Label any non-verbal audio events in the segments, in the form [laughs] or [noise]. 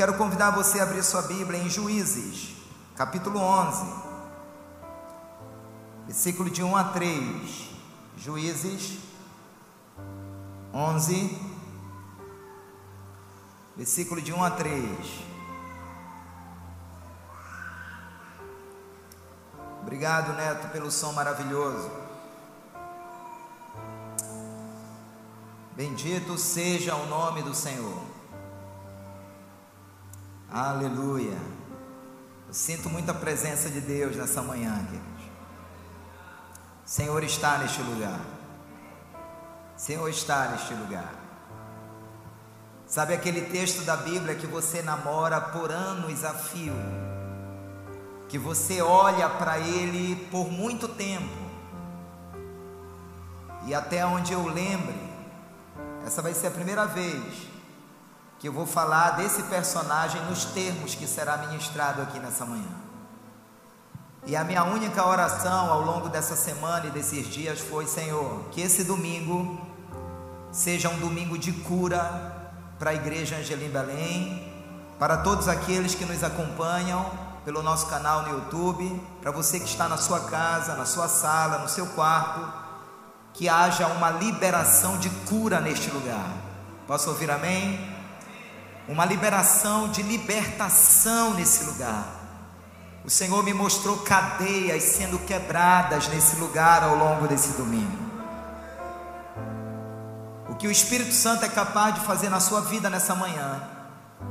quero convidar você a abrir sua Bíblia em Juízes, capítulo 11, versículo de 1 a 3. Juízes 11, versículo de 1 a 3. Obrigado, Neto, pelo som maravilhoso. Bendito seja o nome do Senhor. Aleluia. Eu sinto muita presença de Deus nessa manhã, queridos. O Senhor está neste lugar. O Senhor está neste lugar. Sabe aquele texto da Bíblia que você namora por anos a fio? Que você olha para ele por muito tempo. E até onde eu lembre, essa vai ser a primeira vez que eu vou falar desse personagem nos termos que será ministrado aqui nessa manhã. E a minha única oração ao longo dessa semana e desses dias foi: Senhor, que esse domingo seja um domingo de cura para a Igreja Angelim Belém, para todos aqueles que nos acompanham pelo nosso canal no YouTube, para você que está na sua casa, na sua sala, no seu quarto, que haja uma liberação de cura neste lugar. Posso ouvir amém? Uma liberação de libertação nesse lugar. O Senhor me mostrou cadeias sendo quebradas nesse lugar ao longo desse domingo. O que o Espírito Santo é capaz de fazer na sua vida nessa manhã,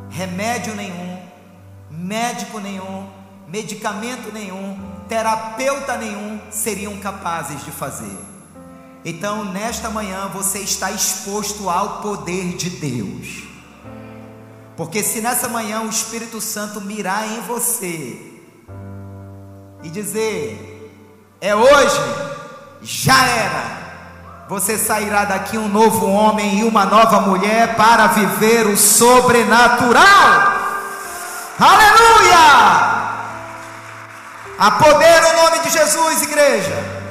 remédio nenhum, médico nenhum, medicamento nenhum, terapeuta nenhum seriam capazes de fazer. Então, nesta manhã, você está exposto ao poder de Deus. Porque se nessa manhã o Espírito Santo mirar em você e dizer: é hoje, já era, você sairá daqui um novo homem e uma nova mulher para viver o sobrenatural. Aleluia! A poder no nome de Jesus, igreja.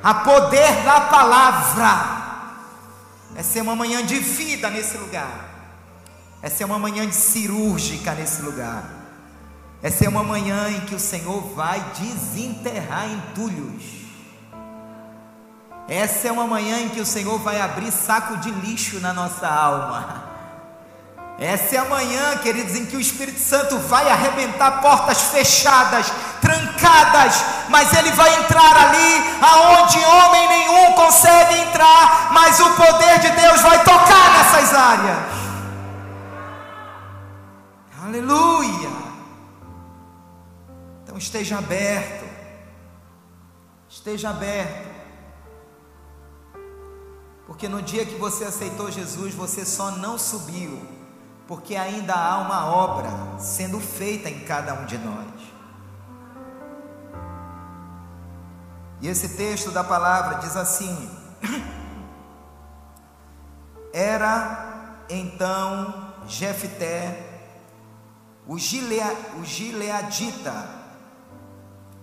A poder da palavra. Essa é uma manhã de vida nesse lugar. Essa é uma manhã de cirúrgica nesse lugar. Essa é uma manhã em que o Senhor vai desenterrar entulhos. Essa é uma manhã em que o Senhor vai abrir saco de lixo na nossa alma. Essa é a manhã, queridos, em que o Espírito Santo vai arrebentar portas fechadas, trancadas, mas ele vai entrar ali aonde homem nenhum consegue entrar, mas o poder de Deus vai tocar nessas áreas. Aleluia! Então esteja aberto, esteja aberto, porque no dia que você aceitou Jesus, você só não subiu, porque ainda há uma obra sendo feita em cada um de nós. E esse texto da palavra diz assim: [coughs] Era então Jefté o, Gilea, o Gileadita,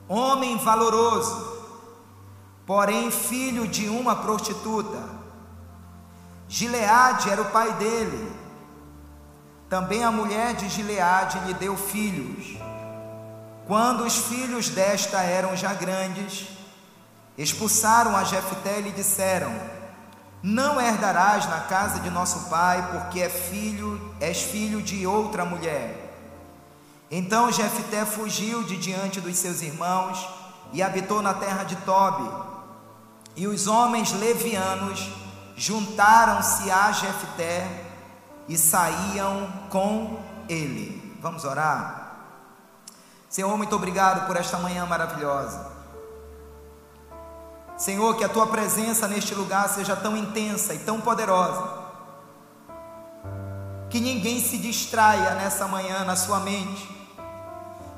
homem valoroso, porém filho de uma prostituta. Gileade era o pai dele. Também a mulher de Gileade lhe deu filhos. Quando os filhos desta eram já grandes, expulsaram a Jefté e lhe disseram: Não herdarás na casa de nosso pai, porque é filho, és filho de outra mulher. Então Jefté fugiu de diante dos seus irmãos e habitou na terra de Tobi. E os homens levianos juntaram-se a Jefté e saíam com ele. Vamos orar? Senhor, muito obrigado por esta manhã maravilhosa. Senhor, que a tua presença neste lugar seja tão intensa e tão poderosa, que ninguém se distraia nessa manhã na sua mente,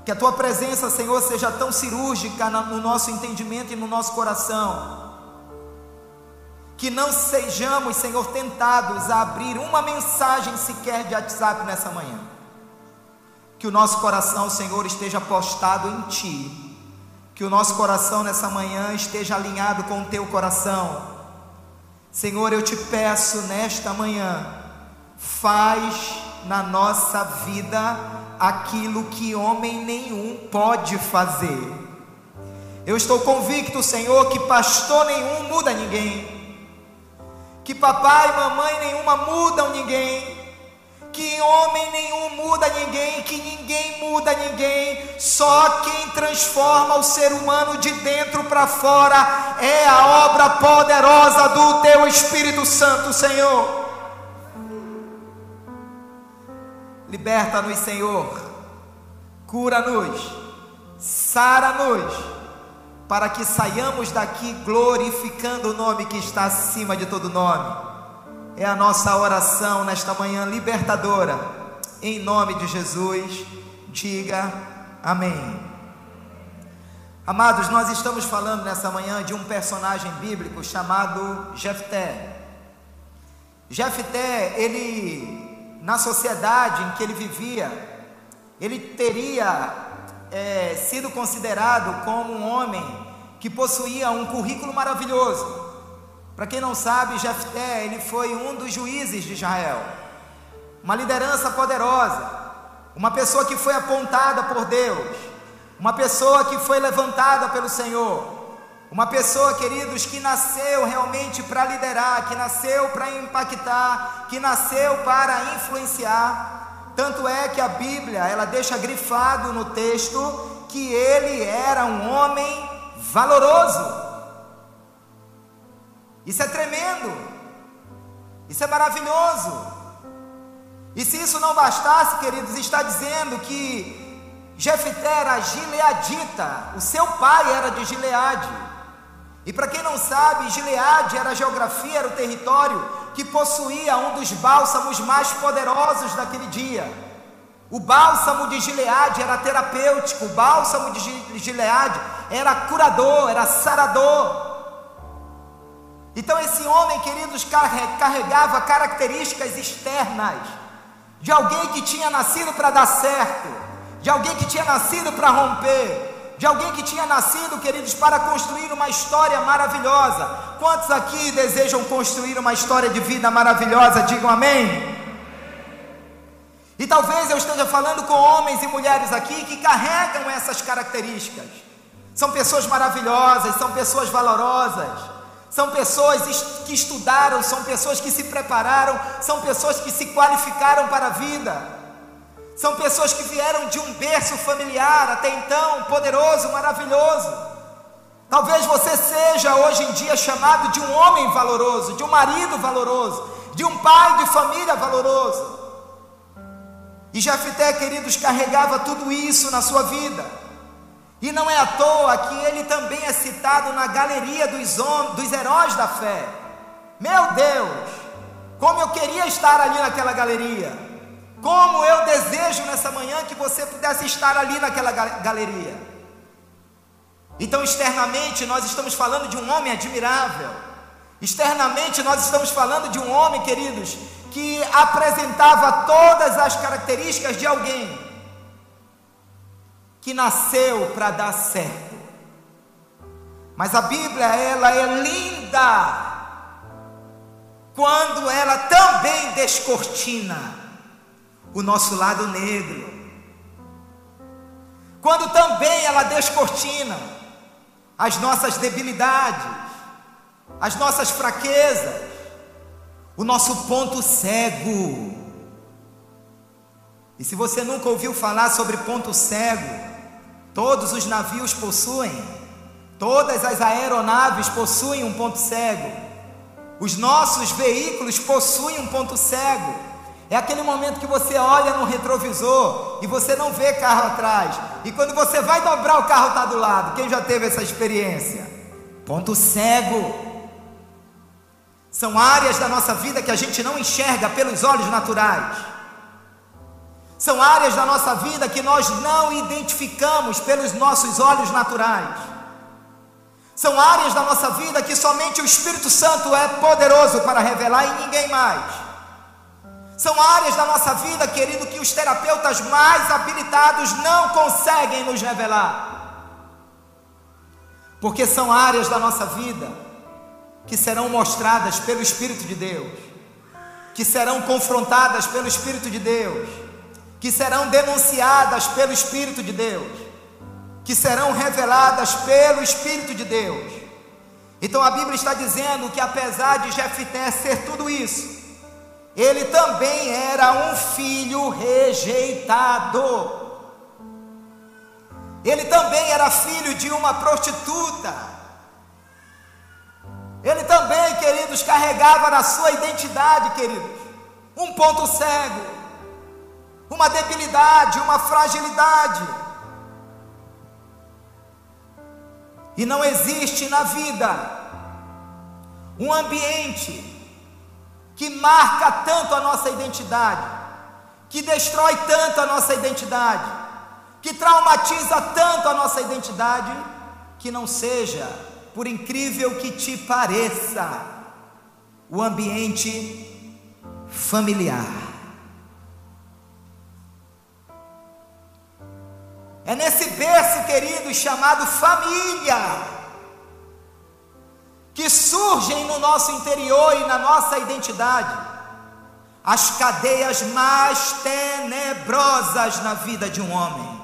que a tua presença, Senhor, seja tão cirúrgica no nosso entendimento e no nosso coração. Que não sejamos, Senhor, tentados a abrir uma mensagem sequer de WhatsApp nessa manhã. Que o nosso coração, Senhor, esteja apostado em Ti. Que o nosso coração nessa manhã esteja alinhado com o Teu coração. Senhor, eu te peço nesta manhã, faz na nossa vida aquilo que homem nenhum pode fazer. Eu estou convicto, Senhor, que pastor nenhum muda ninguém, que papai e mamãe nenhuma mudam ninguém, que homem nenhum muda ninguém, que ninguém muda ninguém, só quem transforma o ser humano de dentro para fora é a obra poderosa do teu Espírito Santo, Senhor. Liberta-nos, Senhor, cura-nos, sara-nos, para que saiamos daqui glorificando o nome que está acima de todo nome é a nossa oração nesta manhã libertadora. Em nome de Jesus, diga amém. Amados, nós estamos falando nessa manhã de um personagem bíblico chamado Jefté. Jefté, ele, na sociedade em que ele vivia, ele teria é, sido considerado como um homem que possuía um currículo maravilhoso. Para quem não sabe, Jefté, ele foi um dos juízes de Israel. Uma liderança poderosa, uma pessoa que foi apontada por Deus, uma pessoa que foi levantada pelo Senhor, uma pessoa, queridos, que nasceu realmente para liderar, que nasceu para impactar, que nasceu para influenciar. Tanto é que a Bíblia, ela deixa grifado no texto que ele era um homem valoroso. Isso é tremendo. Isso é maravilhoso. E se isso não bastasse, queridos, está dizendo que Jefité era gileadita, o seu pai era de Gileade. E para quem não sabe, Gileade era a geografia, era o território que possuía um dos bálsamos mais poderosos daquele dia. O bálsamo de Gileade era terapêutico, o bálsamo de Gileade era curador, era sarador. Então, esse homem, queridos, carregava características externas de alguém que tinha nascido para dar certo, de alguém que tinha nascido para romper, de alguém que tinha nascido, queridos, para construir uma história maravilhosa. Quantos aqui desejam construir uma história de vida maravilhosa? Digam amém. E talvez eu esteja falando com homens e mulheres aqui que carregam essas características. São pessoas maravilhosas, são pessoas valorosas são pessoas que estudaram, são pessoas que se prepararam, são pessoas que se qualificaram para a vida, são pessoas que vieram de um berço familiar até então poderoso, maravilhoso. Talvez você seja hoje em dia chamado de um homem valoroso, de um marido valoroso, de um pai de família valoroso. E Jafité, queridos, carregava tudo isso na sua vida. E não é à toa que ele também é citado na galeria dos, homens, dos heróis da fé. Meu Deus, como eu queria estar ali naquela galeria. Como eu desejo nessa manhã que você pudesse estar ali naquela galeria. Então, externamente, nós estamos falando de um homem admirável. Externamente, nós estamos falando de um homem, queridos, que apresentava todas as características de alguém que nasceu para dar certo. Mas a Bíblia, ela é linda quando ela também descortina o nosso lado negro. Quando também ela descortina as nossas debilidades, as nossas fraquezas, o nosso ponto cego. E se você nunca ouviu falar sobre ponto cego, Todos os navios possuem, todas as aeronaves possuem um ponto cego. Os nossos veículos possuem um ponto cego. É aquele momento que você olha no retrovisor e você não vê carro atrás. E quando você vai dobrar, o carro está do lado. Quem já teve essa experiência? Ponto cego. São áreas da nossa vida que a gente não enxerga pelos olhos naturais. São áreas da nossa vida que nós não identificamos pelos nossos olhos naturais. São áreas da nossa vida que somente o Espírito Santo é poderoso para revelar e ninguém mais. São áreas da nossa vida, querido, que os terapeutas mais habilitados não conseguem nos revelar. Porque são áreas da nossa vida que serão mostradas pelo Espírito de Deus. que serão confrontadas pelo Espírito de Deus, que serão denunciadas pelo Espírito de Deus, que serão reveladas pelo Espírito de Deus. Então a Bíblia está dizendo que apesar de Jefté ser tudo isso, ele também era um filho rejeitado. Ele também era filho de uma prostituta. Ele também, queridos, carregava na sua identidade, queridos, um ponto cego, uma debilidade, uma fragilidade. E não existe na vida um ambiente que marca tanto a nossa identidade, que destrói tanto a nossa identidade, que traumatiza tanto a nossa identidade, que não seja, por incrível que te pareça, o ambiente familiar. É nesse berço, querido, chamado família, que surgem no nosso interior e na nossa identidade, as cadeias mais tenebrosas na vida de um homem.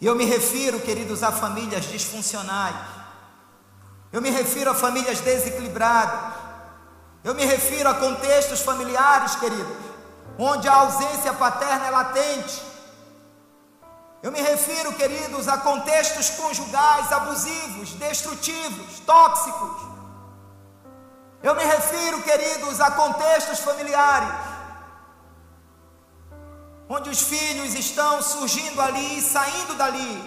E eu me refiro, queridos, a famílias disfuncionais. Eu me refiro a famílias desequilibradas. Eu me refiro a contextos familiares, queridos, onde a ausência paterna é latente eu me refiro, queridos, a contextos conjugais abusivos, destrutivos, tóxicos. Eu me refiro, queridos, a contextos familiares, onde os filhos estão surgindo ali e saindo dali,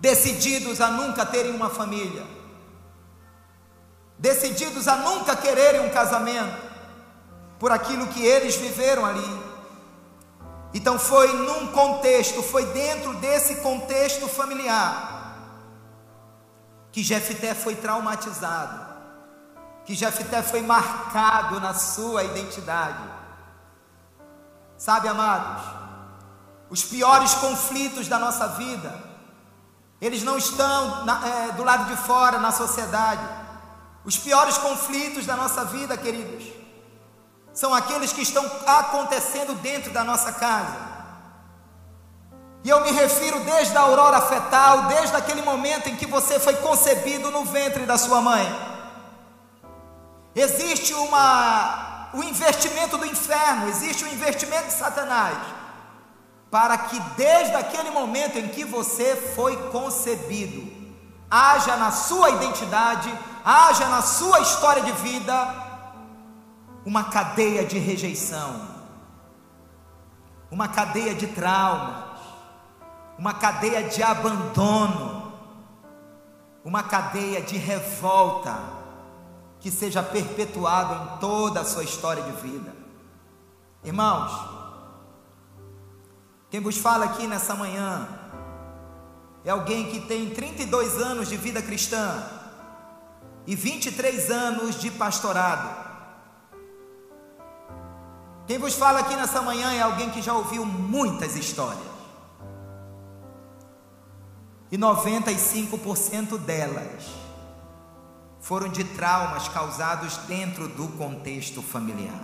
decididos a nunca terem uma família, decididos a nunca quererem um casamento, por aquilo que eles viveram ali. Então foi num contexto, foi dentro desse contexto familiar que Jefté foi traumatizado, que Jefté foi marcado na sua identidade. Sabe, amados, os piores conflitos da nossa vida, eles não estão na, é, do lado de fora na sociedade. Os piores conflitos da nossa vida, queridos, são aqueles que estão acontecendo dentro da nossa casa. E eu me refiro desde a aurora fetal, desde aquele momento em que você foi concebido no ventre da sua mãe. Existe uma o investimento do inferno, existe o investimento de Satanás, para que desde aquele momento em que você foi concebido, haja na sua identidade, haja na sua história de vida uma cadeia de rejeição, uma cadeia de traumas, uma cadeia de abandono, uma cadeia de revolta que seja perpetuado em toda a sua história de vida. Irmãos, quem vos fala aqui nessa manhã é alguém que tem 32 anos de vida cristã e 23 anos de pastorado. Quem vos fala aqui nessa manhã é alguém que já ouviu muitas histórias. E 95% delas foram de traumas causados dentro do contexto familiar.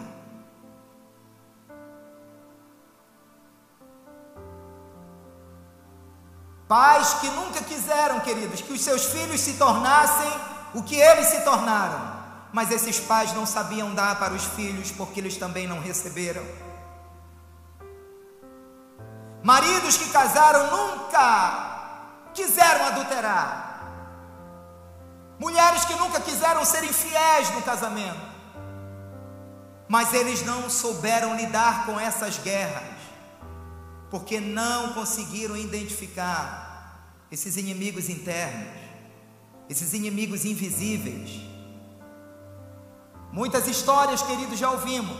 Pais que nunca quiseram, queridos, que os seus filhos se tornassem o que eles se tornaram mas esses pais não sabiam dar para os filhos porque eles também não receberam. Maridos que casaram nunca quiseram adulterar. Mulheres que nunca quiseram ser infiéis no casamento. Mas eles não souberam lidar com essas guerras, porque não conseguiram identificar esses inimigos internos, esses inimigos invisíveis Muitas histórias, queridos, já ouvimos.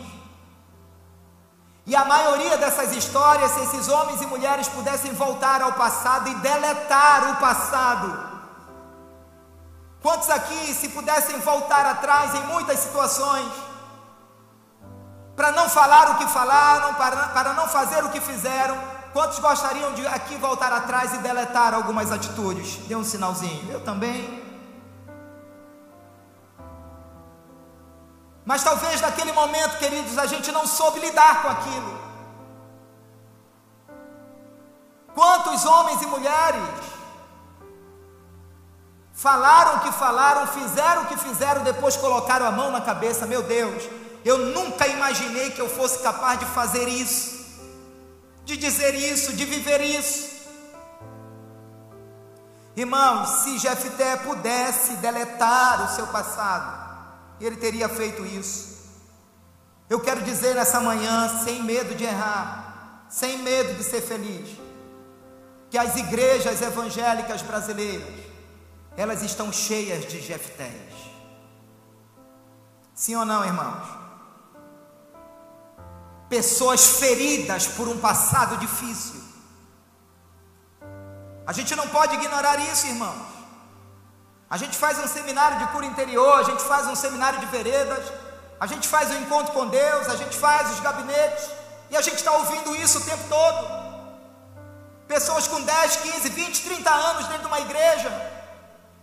E a maioria dessas histórias, se esses homens e mulheres pudessem voltar ao passado e deletar o passado. Quantos aqui, se pudessem voltar atrás em muitas situações, para não falar o que falaram, para, para não fazer o que fizeram, quantos gostariam de aqui voltar atrás e deletar algumas atitudes? Dê um sinalzinho. Eu também. Mas talvez naquele momento, queridos, a gente não soube lidar com aquilo. Quantos homens e mulheres falaram o que falaram, fizeram o que fizeram, depois colocaram a mão na cabeça, meu Deus, eu nunca imaginei que eu fosse capaz de fazer isso, de dizer isso, de viver isso. Irmãos, se Jefté pudesse deletar o seu passado, ele teria feito isso. Eu quero dizer nessa manhã, sem medo de errar, sem medo de ser feliz, que as igrejas evangélicas brasileiras, elas estão cheias de Jeftés. Sim ou não, irmãos? Pessoas feridas por um passado difícil. A gente não pode ignorar isso, irmãos. A gente faz um seminário de cura interior, a gente faz um seminário de veredas, a gente faz o um encontro com Deus, a gente faz os gabinetes, e a gente está ouvindo isso o tempo todo. Pessoas com 10, 15, 20, 30 anos dentro de uma igreja,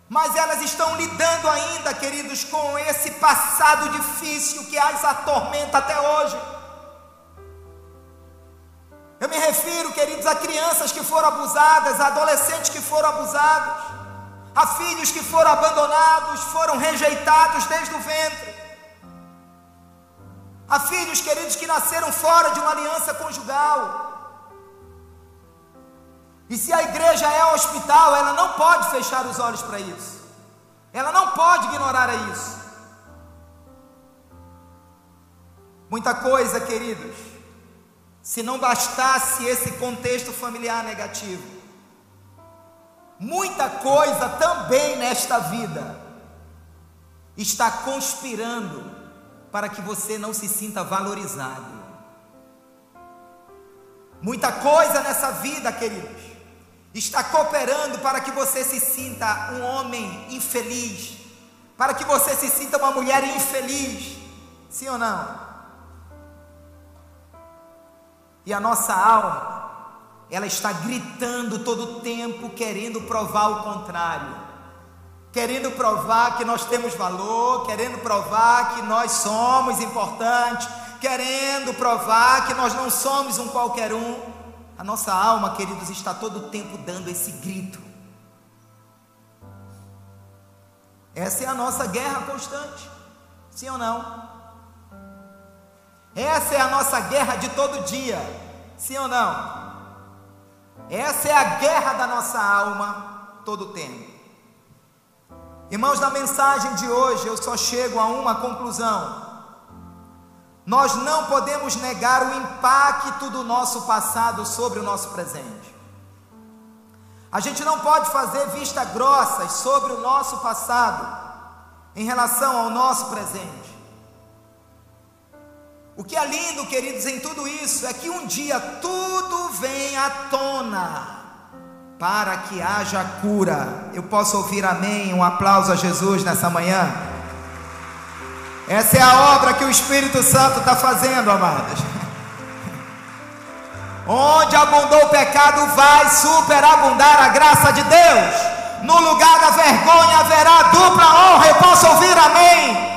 mas elas estão lidando ainda, queridos, com esse passado difícil que as atormenta até hoje. Eu me refiro, queridos, a crianças que foram abusadas, a adolescentes que foram abusados, a filhos que foram abandonados, foram rejeitados desde o ventre, a filhos, queridos, que nasceram fora de uma aliança conjugal, e se a igreja é hospital, ela não pode fechar os olhos para isso. Ela não pode ignorar isso. Muita coisa, queridos. Se não bastasse esse contexto familiar negativo, muita coisa também nesta vida está conspirando para que você não se sinta valorizado. Muita coisa nessa vida, queridos, está cooperando para que você se sinta um homem infeliz, para que você se sinta uma mulher infeliz, sim ou não? E a nossa alma, ela está gritando todo o tempo, querendo provar o contrário, querendo provar que nós temos valor, querendo provar que nós somos importantes, querendo provar que nós não somos um qualquer um. A nossa alma, queridos, está todo o tempo dando esse grito. Essa é a nossa guerra constante, sim ou não? Essa é a nossa guerra de todo dia, sim ou não? Essa é a guerra da nossa alma todo o tempo. Irmãos, na mensagem de hoje eu só chego a uma conclusão. Nós não podemos negar o impacto do nosso passado sobre o nosso presente. A gente não pode fazer vista grossas sobre o nosso passado em relação ao nosso presente. O que é lindo, queridos, em tudo isso é que um dia tudo vem à tona para que haja cura. Eu posso ouvir amém, um aplauso a Jesus nessa manhã. Essa é a obra que o Espírito Santo está fazendo, amadas. Onde abundou o pecado, vai superabundar a graça de Deus. No lugar da vergonha haverá dupla honra. Eu posso ouvir amém.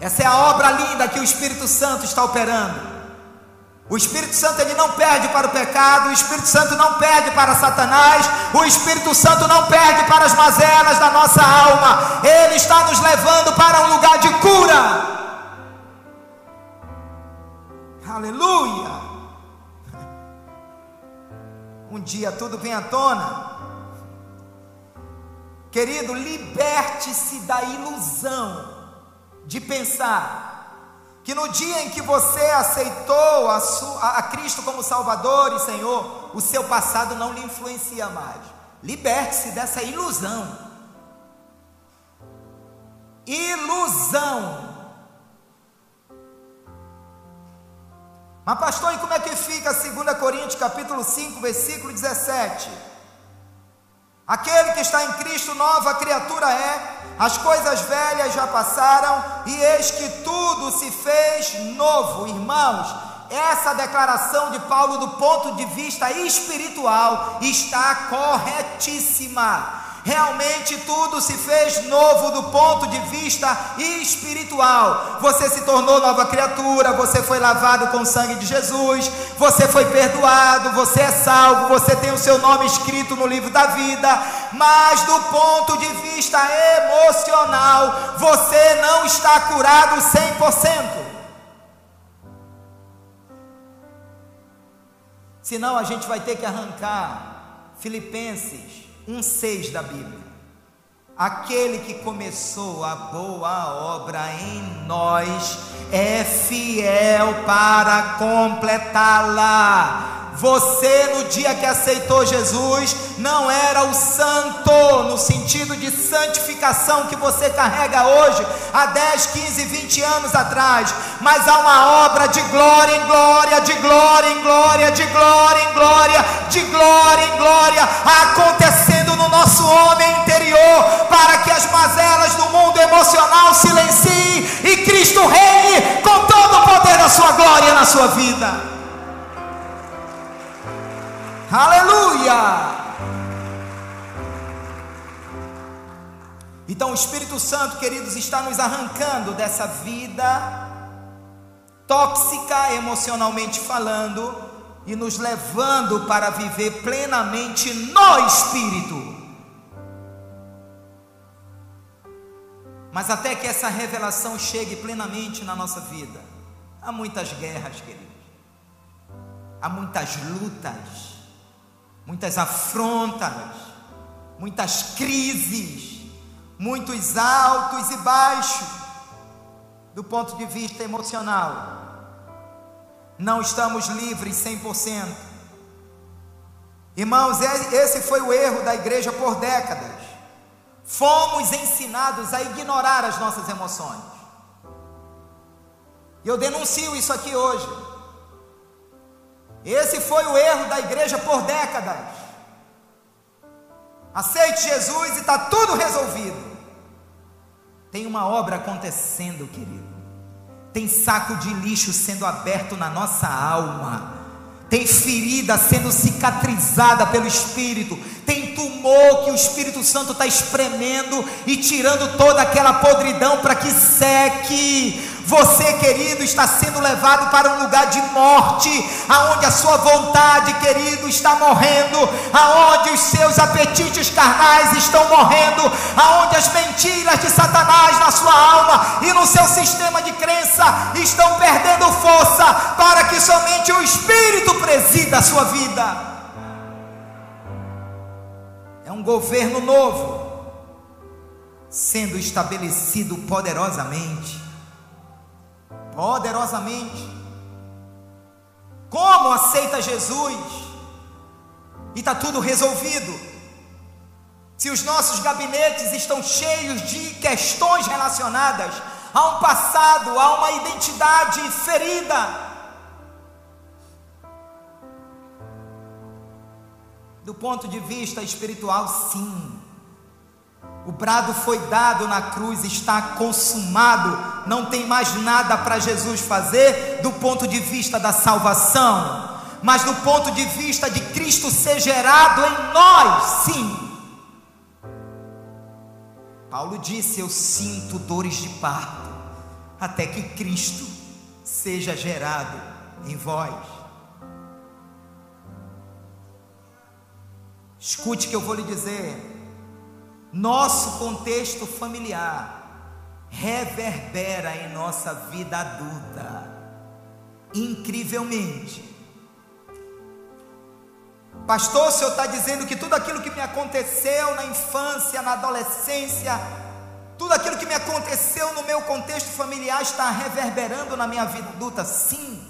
Essa é a obra linda que o Espírito Santo está operando. O Espírito Santo ele não perde para o pecado, o Espírito Santo não perde para Satanás, o Espírito Santo não perde para as mazelas da nossa alma. Ele está nos levando para um lugar de cura. Aleluia! [laughs] Um dia tudo vem à tona. Querido, liberte-se da ilusão de pensar que no dia em que você aceitou a, sua, a Cristo como Salvador e Senhor, o seu passado não lhe influencia mais. Liberte-se dessa ilusão. Ilusão. Mas pastor, e como é que fica 2 Coríntios capítulo 5, versículo 17? Aquele que está em Cristo, nova criatura é, as coisas velhas já passaram e eis que tudo se fez novo. Irmãos, essa declaração de Paulo, do ponto de vista espiritual, está corretíssima. Realmente tudo se fez novo do ponto de vista espiritual. Você se tornou nova criatura, você foi lavado com o sangue de Jesus, você foi perdoado, você é salvo, você tem o seu nome escrito no livro da vida, mas do ponto de vista emocional, você não está curado 100%. Senão a gente vai ter que arrancar Filipenses 1,6 da Bíblia. Aquele que começou a boa obra em nós é fiel para completá-la. Você, no dia que aceitou Jesus, não era o santo, no sentido de santificação que você carrega hoje, há 10, 15, 20 anos atrás, mas há uma obra de glória em glória, de glória em glória, de glória em glória, de glória em glória, acontecendo no nosso homem interior, para que as mazelas do mundo emocional silenciem e Cristo reine com todo o poder da sua glória na sua vida. Aleluia! Então o Espírito Santo, queridos, está nos arrancando dessa vida tóxica emocionalmente falando e nos levando para viver plenamente no Espírito. Mas até que essa revelação chegue plenamente na nossa vida, há muitas guerras, queridos, há muitas lutas, muitas afrontas, muitas crises, muitos altos e baixos, do ponto de vista emocional. Não estamos livres 100%. Irmãos, esse foi o erro da igreja por décadas. Fomos ensinados a ignorar as nossas emoções. E eu denuncio isso aqui hoje. Esse foi o erro da igreja por décadas. Aceite Jesus e está tudo resolvido. Tem uma obra acontecendo, querido. Tem saco de lixo sendo aberto na nossa alma. Tem ferida sendo cicatrizada pelo Espírito. Tem tumor que o Espírito Santo está espremendo e tirando toda aquela podridão para que seque. Você, querido, está sendo levado para um lugar de morte, aonde a sua vontade, querido, está morrendo, aonde os seus apetites carnais estão morrendo, aonde as mentiras de Satanás na sua alma e no seu sistema de crença estão perdendo força, para que somente o Espírito presida a sua vida. É um governo novo sendo estabelecido poderosamente poderosamente. Como aceita Jesus? E está tudo resolvido. Se os nossos gabinetes estão cheios de questões relacionadas a um passado, a uma identidade ferida, do ponto de vista espiritual, sim. O brado foi dado na cruz, está consumado, não tem mais nada para Jesus fazer do ponto de vista da salvação, mas do ponto de vista de Cristo ser gerado em nós, sim. Paulo disse: Eu sinto dores de parto, até que Cristo seja gerado em vós. Escute o que eu vou lhe dizer. Nosso contexto familiar reverbera em nossa vida adulta, incrivelmente. Pastor, o senhor está dizendo que tudo aquilo que me aconteceu na infância, na adolescência, tudo aquilo que me aconteceu no meu contexto familiar está reverberando na minha vida adulta? Sim.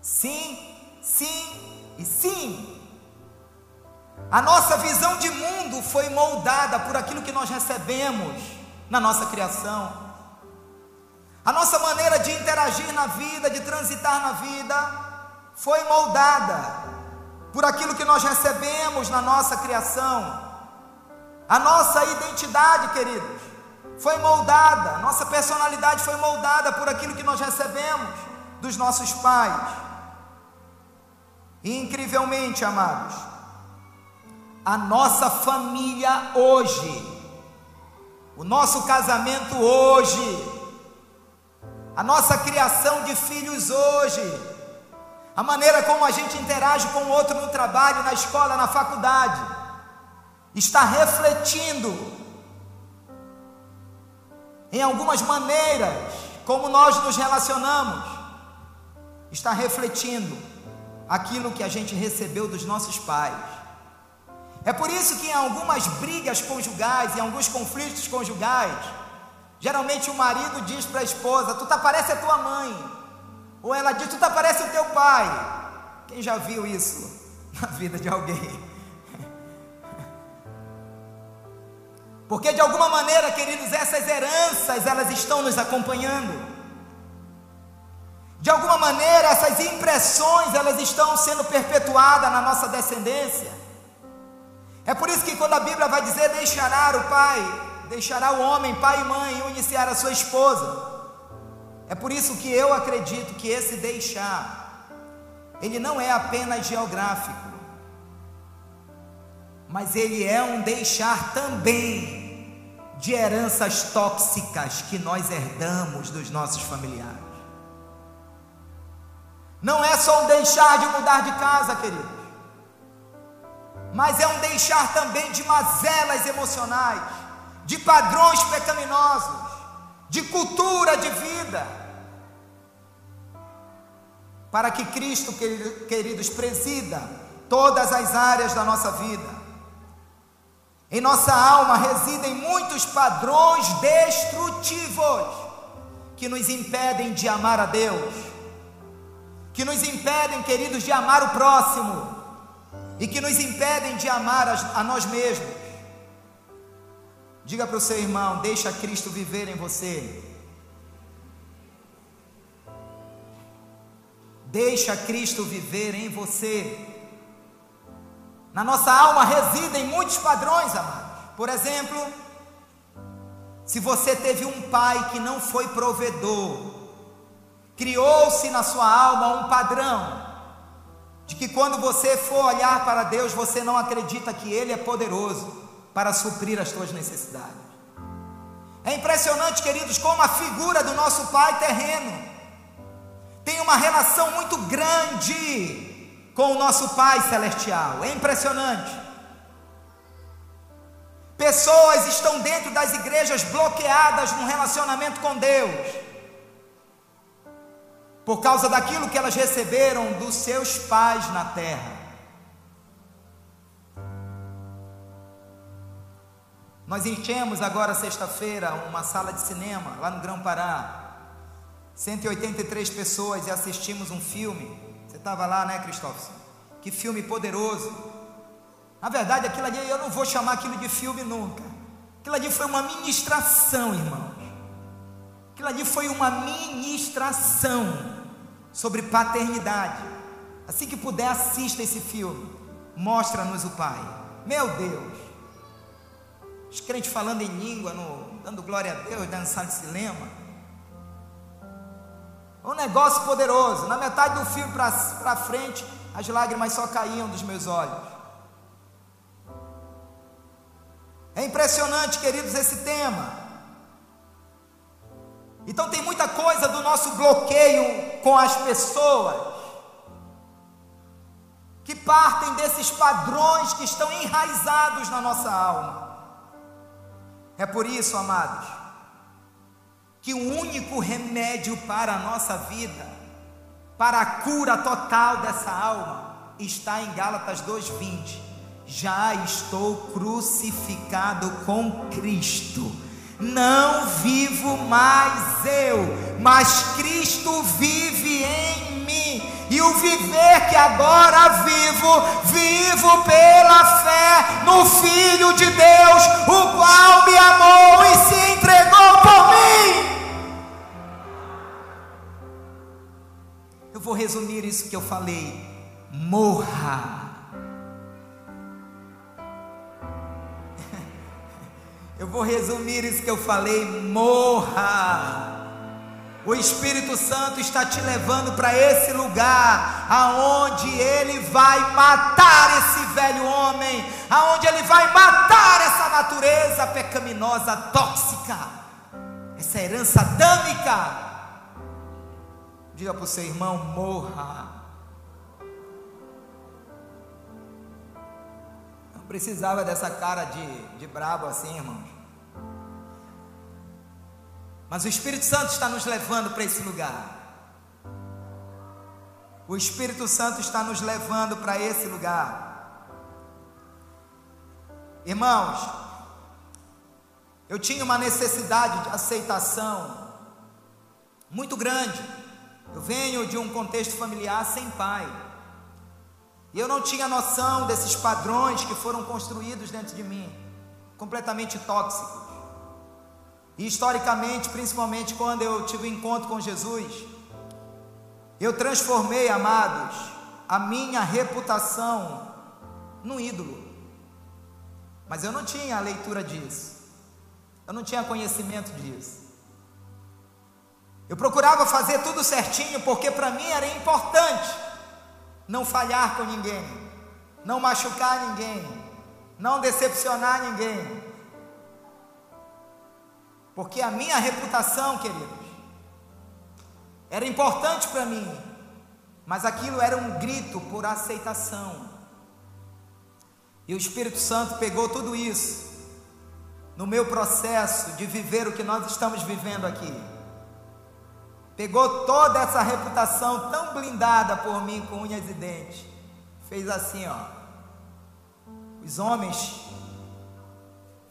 Sim, sim e sim. A nossa visão de mundo foi moldada por aquilo que nós recebemos na nossa criação. A nossa maneira de interagir na vida, de transitar na vida, foi moldada por aquilo que nós recebemos na nossa criação. A nossa identidade, queridos, foi moldada, nossa personalidade foi moldada por aquilo que nós recebemos dos nossos pais. E incrivelmente, amados, a nossa família hoje, o nosso casamento hoje, a nossa criação de filhos hoje, a maneira como a gente interage com o outro no trabalho, na escola, na faculdade, está refletindo em algumas maneiras como nós nos relacionamos, está refletindo aquilo que a gente recebeu dos nossos pais. É por isso que em algumas brigas conjugais, em alguns conflitos conjugais, geralmente o marido diz para a esposa: Tu tá parece a tua mãe. Ou ela diz: Tu tá parece o teu pai. Quem já viu isso [laughs] na vida de alguém? [laughs] Porque de alguma maneira, queridos, essas heranças elas estão nos acompanhando. De alguma maneira, essas impressões elas estão sendo perpetuadas na nossa descendência. É por isso que quando a Bíblia vai dizer deixará o pai, deixará o homem, pai e mãe, e iniciar a sua esposa. É por isso que eu acredito que esse deixar, ele não é apenas geográfico, mas ele é um deixar também de heranças tóxicas que nós herdamos dos nossos familiares. Não é só um deixar de mudar de casa, queridos, mas é um deixar também de mazelas emocionais, de padrões pecaminosos de cultura de vida, para que Cristo, queridos, presida todas as áreas da nossa vida. Em nossa alma residem muitos padrões destrutivos que nos impedem de amar a Deus, que nos impedem, queridos, de amar o próximo e que nos impedem de amar a, a nós mesmos. Diga para o seu irmão: deixa Cristo viver em você. Deixa Cristo viver em você. Na nossa alma residem muitos padrões, amados. Por exemplo, se você teve um pai que não foi provedor, criou-se na sua alma um padrão de que quando você for olhar para Deus, você não acredita que Ele é poderoso para suprir as tuas necessidades. É impressionante, queridos, como a figura do nosso Pai terreno tem uma relação muito grande com o nosso Pai celestial. É impressionante. Pessoas estão dentro das igrejas bloqueadas no relacionamento com Deus, por causa daquilo que elas receberam dos seus pais na terra. Nós enchemos agora sexta-feira uma sala de cinema lá no Grão Pará. 183 pessoas e assistimos um filme. Você estava lá, né, Cristóvão? Que filme poderoso. Na verdade, aquilo ali eu não vou chamar aquilo de filme nunca. Aquilo ali foi uma ministração, irmãos. Aquilo ali foi uma ministração sobre paternidade. Assim que puder, assista esse filme. Mostra-nos o Pai. Meu Deus. Os crentes falando em língua, no, dando glória a Deus, dançando cinema. Um negócio poderoso. Na metade do filme para frente, as lágrimas só caíam dos meus olhos. É impressionante, queridos, esse tema. Então tem muita coisa do nosso bloqueio com as pessoas que partem desses padrões que estão enraizados na nossa alma. É por isso, amados, que o único remédio para a nossa vida, para a cura total dessa alma, está em Gálatas 2:20. Já estou crucificado com Cristo. Não vivo mais eu, mas Cristo vive em mim e o viver que agora vivo, vivo pela fé no Filho de Deus, o qual me amou e se entregou por mim. Eu vou resumir isso que eu falei: morra. Eu vou resumir isso que eu falei: morra O Espírito Santo está te levando para esse lugar, aonde ele vai matar esse velho homem, aonde ele vai matar essa natureza pecaminosa, tóxica, essa herança adâmica. Diga para o seu irmão: morra. Precisava dessa cara de, de brabo assim, irmãos. Mas o Espírito Santo está nos levando para esse lugar. O Espírito Santo está nos levando para esse lugar. Irmãos, eu tinha uma necessidade de aceitação muito grande. Eu venho de um contexto familiar sem pai. E eu não tinha noção desses padrões que foram construídos dentro de mim, completamente tóxicos. E historicamente, principalmente quando eu tive um encontro com Jesus, eu transformei, amados, a minha reputação num ídolo. Mas eu não tinha a leitura disso. Eu não tinha conhecimento disso. Eu procurava fazer tudo certinho porque para mim era importante não falhar com ninguém, não machucar ninguém, não decepcionar ninguém. Porque a minha reputação, queridos, era importante para mim, mas aquilo era um grito por aceitação. E o Espírito Santo pegou tudo isso no meu processo de viver o que nós estamos vivendo aqui. Pegou toda essa reputação tão blindada por mim com unhas e dentes. Fez assim, ó. Os homens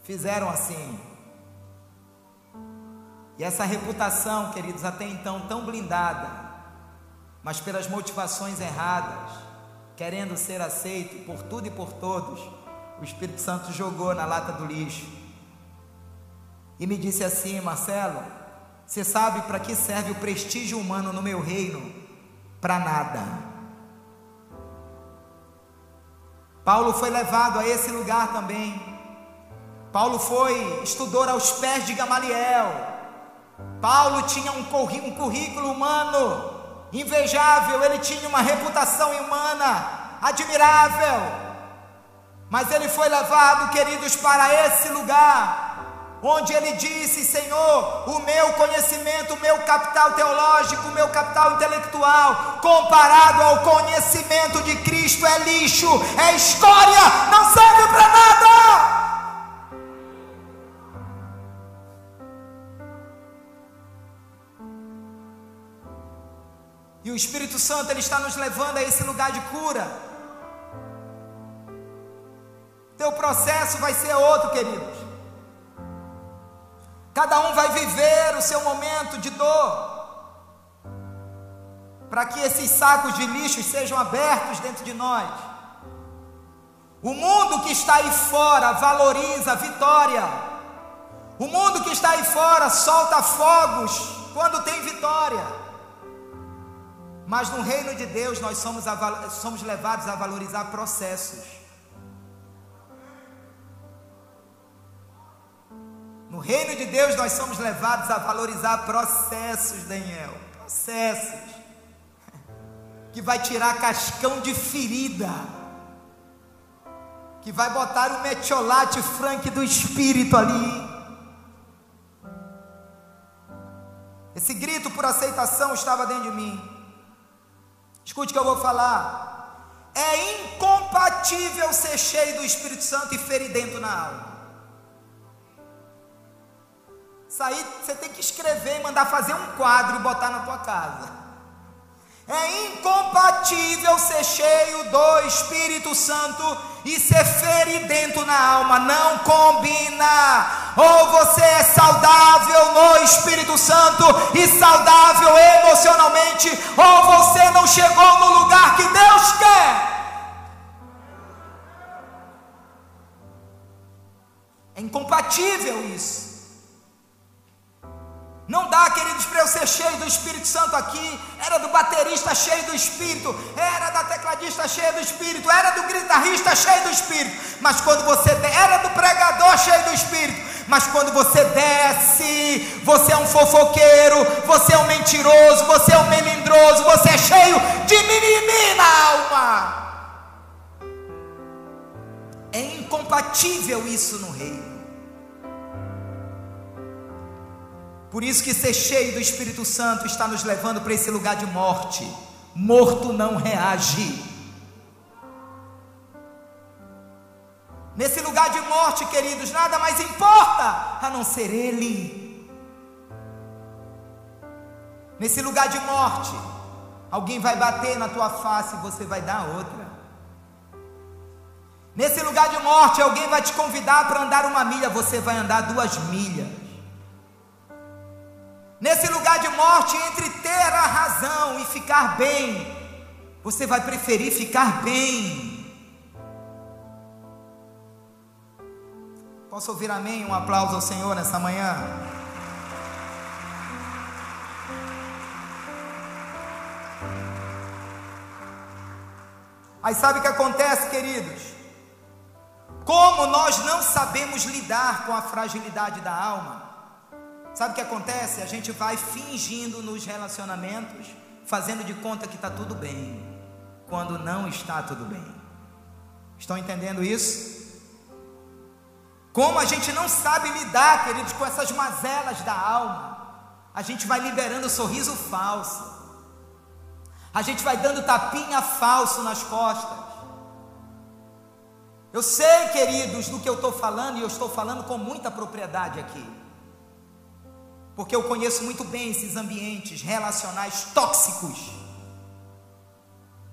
fizeram assim. E essa reputação, queridos, até então tão blindada, mas pelas motivações erradas, querendo ser aceito por tudo e por todos, o Espírito Santo jogou na lata do lixo. E me disse assim: Marcelo, você sabe para que serve o prestígio humano no meu reino? Para nada. Paulo foi levado a esse lugar também. Paulo foi, estudou aos pés de Gamaliel. Paulo tinha um currículo humano invejável, ele tinha uma reputação humana admirável, mas ele foi levado, queridos, para esse lugar. Onde ele disse: Senhor, o meu conhecimento, o meu capital teológico, o meu capital intelectual, comparado ao conhecimento de Cristo, é lixo, é história, não serve para nada. E o Espírito Santo ele está nos levando a esse lugar de cura. Teu processo vai ser outro, queridos. Cada um vai viver o seu momento de dor. Para que esses sacos de lixo sejam abertos dentro de nós. O mundo que está aí fora valoriza a vitória. O mundo que está aí fora solta fogos quando tem vitória. Mas no reino de Deus nós somos, somos levados a valorizar processos. No reino de Deus nós somos levados a valorizar processos, Daniel. Processos. Que vai tirar cascão de ferida. Que vai botar o metiolate frank do espírito ali. Esse grito por aceitação estava dentro de mim. Escute o que eu vou falar. É incompatível ser cheio do Espírito Santo e feridento na alma. Isso aí você tem que escrever e mandar fazer um quadro e botar na tua casa. É incompatível ser cheio do Espírito Santo e ser feridento na alma. Não combina. Ou você é saudável no Espírito Santo e saudável emocionalmente, ou você não chegou no lugar que Deus quer. É incompatível isso. Não dá, queridos, para eu ser cheio do Espírito Santo aqui. Era do baterista cheio do Espírito, era da tecladista cheio do Espírito, era do guitarrista cheio do Espírito. Mas quando você era do pregador cheio do Espírito. mas quando você desce, você é um fofoqueiro, você é um mentiroso, você é um melindroso, você é cheio de mimimi na alma. É incompatível isso no reino. Por isso que ser cheio do Espírito Santo está nos levando para esse lugar de morte. Morto não reage. Nesse lugar de morte, queridos, nada mais importa a não ser Ele. Nesse lugar de morte, alguém vai bater na tua face e você vai dar outra. Nesse lugar de morte, alguém vai te convidar para andar uma milha, você vai andar duas milhas. Nesse lugar de morte, entre ter a razão e ficar bem, você vai preferir ficar bem. Posso ouvir amém? Um aplauso ao Senhor nessa manhã. Aí sabe o que acontece, queridos? Como nós não sabemos lidar com a fragilidade da alma, Sabe o que acontece? A gente vai fingindo nos relacionamentos, fazendo de conta que está tudo bem, quando não está tudo bem. Estão entendendo isso? Como a gente não sabe lidar, queridos, com essas mazelas da alma, a gente vai liberando sorriso falso, a gente vai dando tapinha falso nas costas. Eu sei, queridos, do que eu estou falando, e eu estou falando com muita propriedade aqui porque eu conheço muito bem esses ambientes relacionais tóxicos.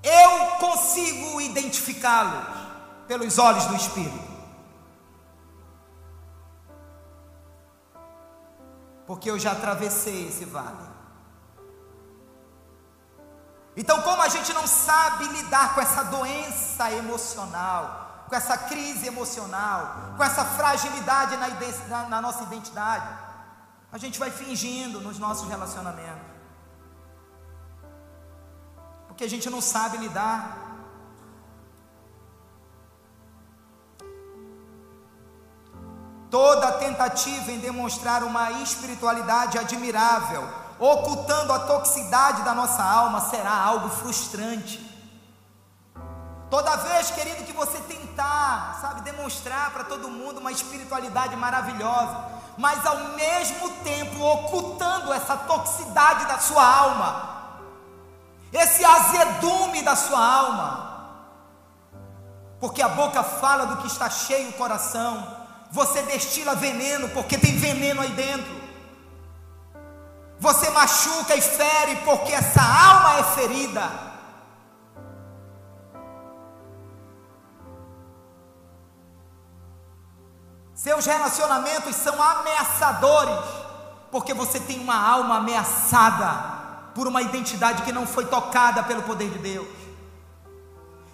Eu consigo identificá-los pelos olhos do Espírito. Porque eu já atravessei esse vale. Então, como a gente não sabe lidar com essa doença emocional, com essa crise emocional, com essa fragilidade na, na, nossa identidade, a gente vai fingindo nos nossos relacionamentos. Porque a gente não sabe lidar. Toda tentativa em demonstrar uma espiritualidade admirável, ocultando a toxicidade da nossa alma, será algo frustrante. Toda vez, querido, que você tentar, sabe, demonstrar para todo mundo uma espiritualidade maravilhosa, mas ao mesmo tempo ocultando essa toxicidade da sua alma, esse azedume da sua alma, porque a boca fala do que está cheio o coração, você destila veneno, porque tem veneno aí dentro. Você machuca e fere, porque essa alma é ferida. Seus relacionamentos são ameaçadores, porque você tem uma alma ameaçada por uma identidade que não foi tocada pelo poder de Deus.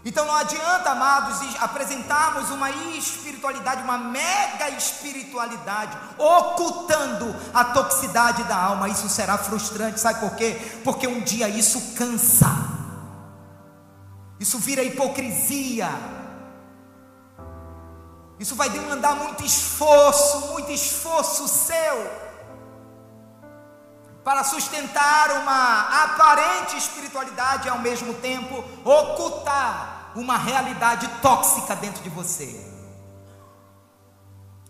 Então não adianta, amados, apresentarmos uma espiritualidade, uma mega espiritualidade, ocultando a toxicidade da alma. Isso será frustrante, sabe por quê? Porque um dia isso cansa, isso vira hipocrisia isso vai demandar muito esforço, muito esforço seu, para sustentar uma aparente espiritualidade e ao mesmo tempo ocultar uma realidade tóxica dentro de você.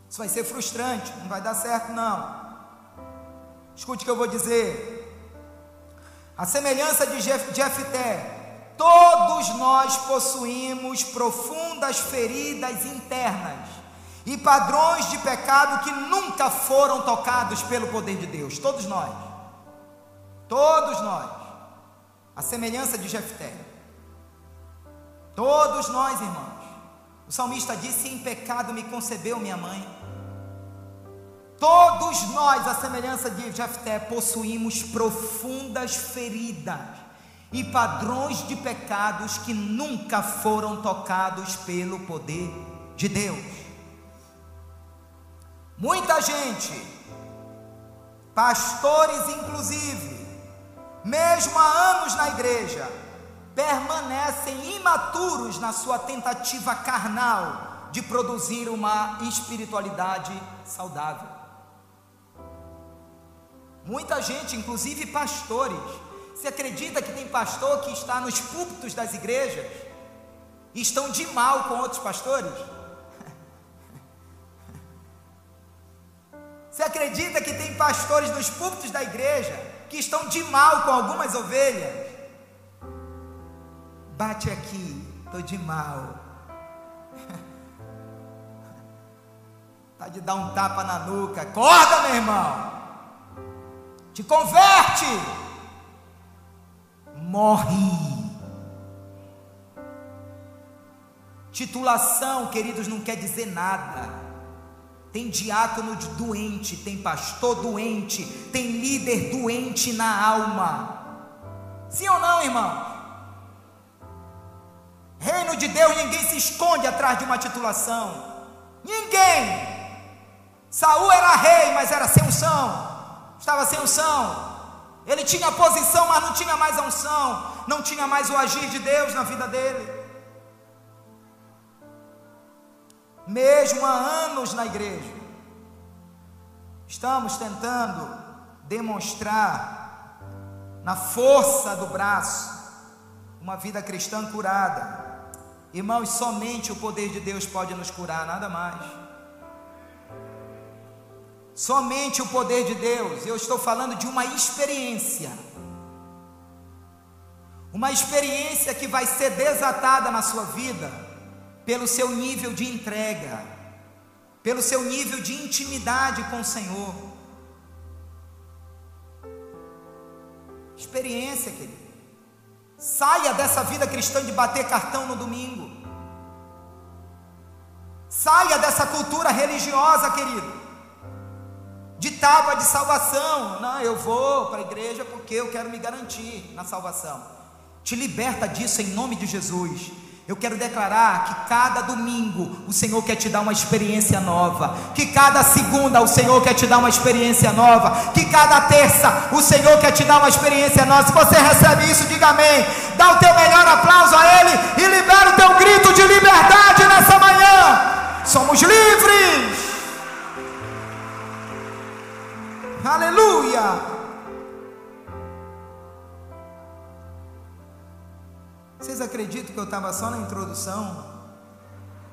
Isso vai ser frustrante, não vai dar certo, não. Escute o que eu vou dizer. A semelhança de Jefté, Todos nós possuímos profundas feridas internas e padrões de pecado que nunca foram tocados pelo poder de Deus. Todos nós. Todos nós. A semelhança de Jefté. Todos nós, irmãos. O salmista disse: Em pecado me concebeu minha mãe. Todos nós, a semelhança de Jefté, possuímos profundas feridas e padrões de pecados que nunca foram tocados pelo poder de Deus. Muita gente, pastores inclusive, mesmo há anos na igreja, permanecem imaturos na sua tentativa carnal de produzir uma espiritualidade saudável. Muita gente, inclusive pastores, se acredita que tem pastor que está nos púlpitos das igrejas e estão de mal com outros pastores? [laughs] Você acredita que tem pastores nos púlpitos da igreja que estão de mal com algumas ovelhas? Bate aqui, estou de mal. [laughs] Tá de dar um tapa na nuca. Acorda, meu irmão. Te converte. Morre. Titulação, queridos, não quer dizer nada. Tem diácono doente, tem pastor doente, tem líder doente na alma. Sim ou não, irmão? Reino de Deus, ninguém se esconde atrás de uma titulação. Ninguém. Saul era rei, mas era sem unção. Estava sem unção. Ele tinha posição, mas não tinha mais a unção. Não tinha mais o agir de Deus na vida dele. mesmo há anos na igreja, estamos tentando demonstrar na força do braço uma vida cristã curada. Irmãos, somente o poder de Deus pode nos curar, nada mais. Somente o poder de Deus, eu estou falando de uma experiência. Uma experiência que vai ser desatada na sua vida pelo seu nível de entrega, pelo seu nível de intimidade com o Senhor. Experiência, querido. Saia dessa vida cristã de bater cartão no domingo. Saia dessa cultura religiosa, querido. De tábua de salvação. Não, eu vou para a igreja porque eu quero me garantir na salvação. Te liberta disso em nome de Jesus. Eu quero declarar que cada domingo o Senhor quer te dar uma experiência nova, que cada segunda o Senhor quer te dar uma experiência nova, que cada terça o Senhor quer te dar uma experiência nova. Se você recebe isso, diga amém. Dá o teu melhor aplauso a Ele e libera o teu grito de liberdade nessa manhã. Somos livres. Aleluia. Vocês acreditam que eu estava só na introdução?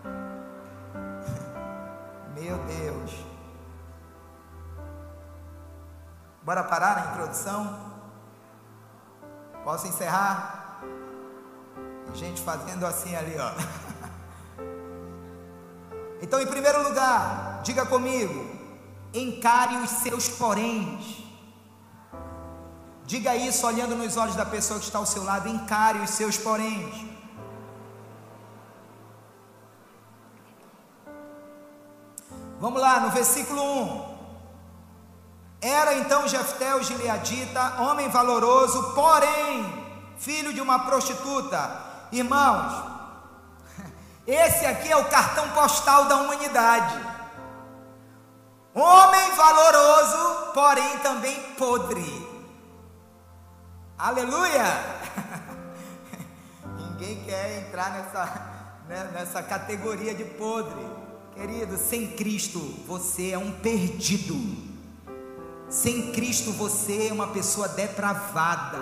[laughs] Meu Deus. Bora parar na introdução? Posso encerrar? Gente fazendo assim ali, ó. [laughs] Então, em primeiro lugar, diga comigo: encare os seus poréns. Diga isso olhando nos olhos da pessoa que está ao seu lado, encare os seus poréns. Vamos lá, no versículo 1. Era então Jefté o gileadita, homem valoroso, porém, filho de uma prostituta. Irmãos, [laughs] esse aqui é o cartão postal da humanidade. Homem valoroso, porém também podre. Aleluia! [laughs] Ninguém quer entrar nessa, né, nessa categoria de podre. Querido, sem Cristo você é um perdido. Sem Cristo você é uma pessoa depravada,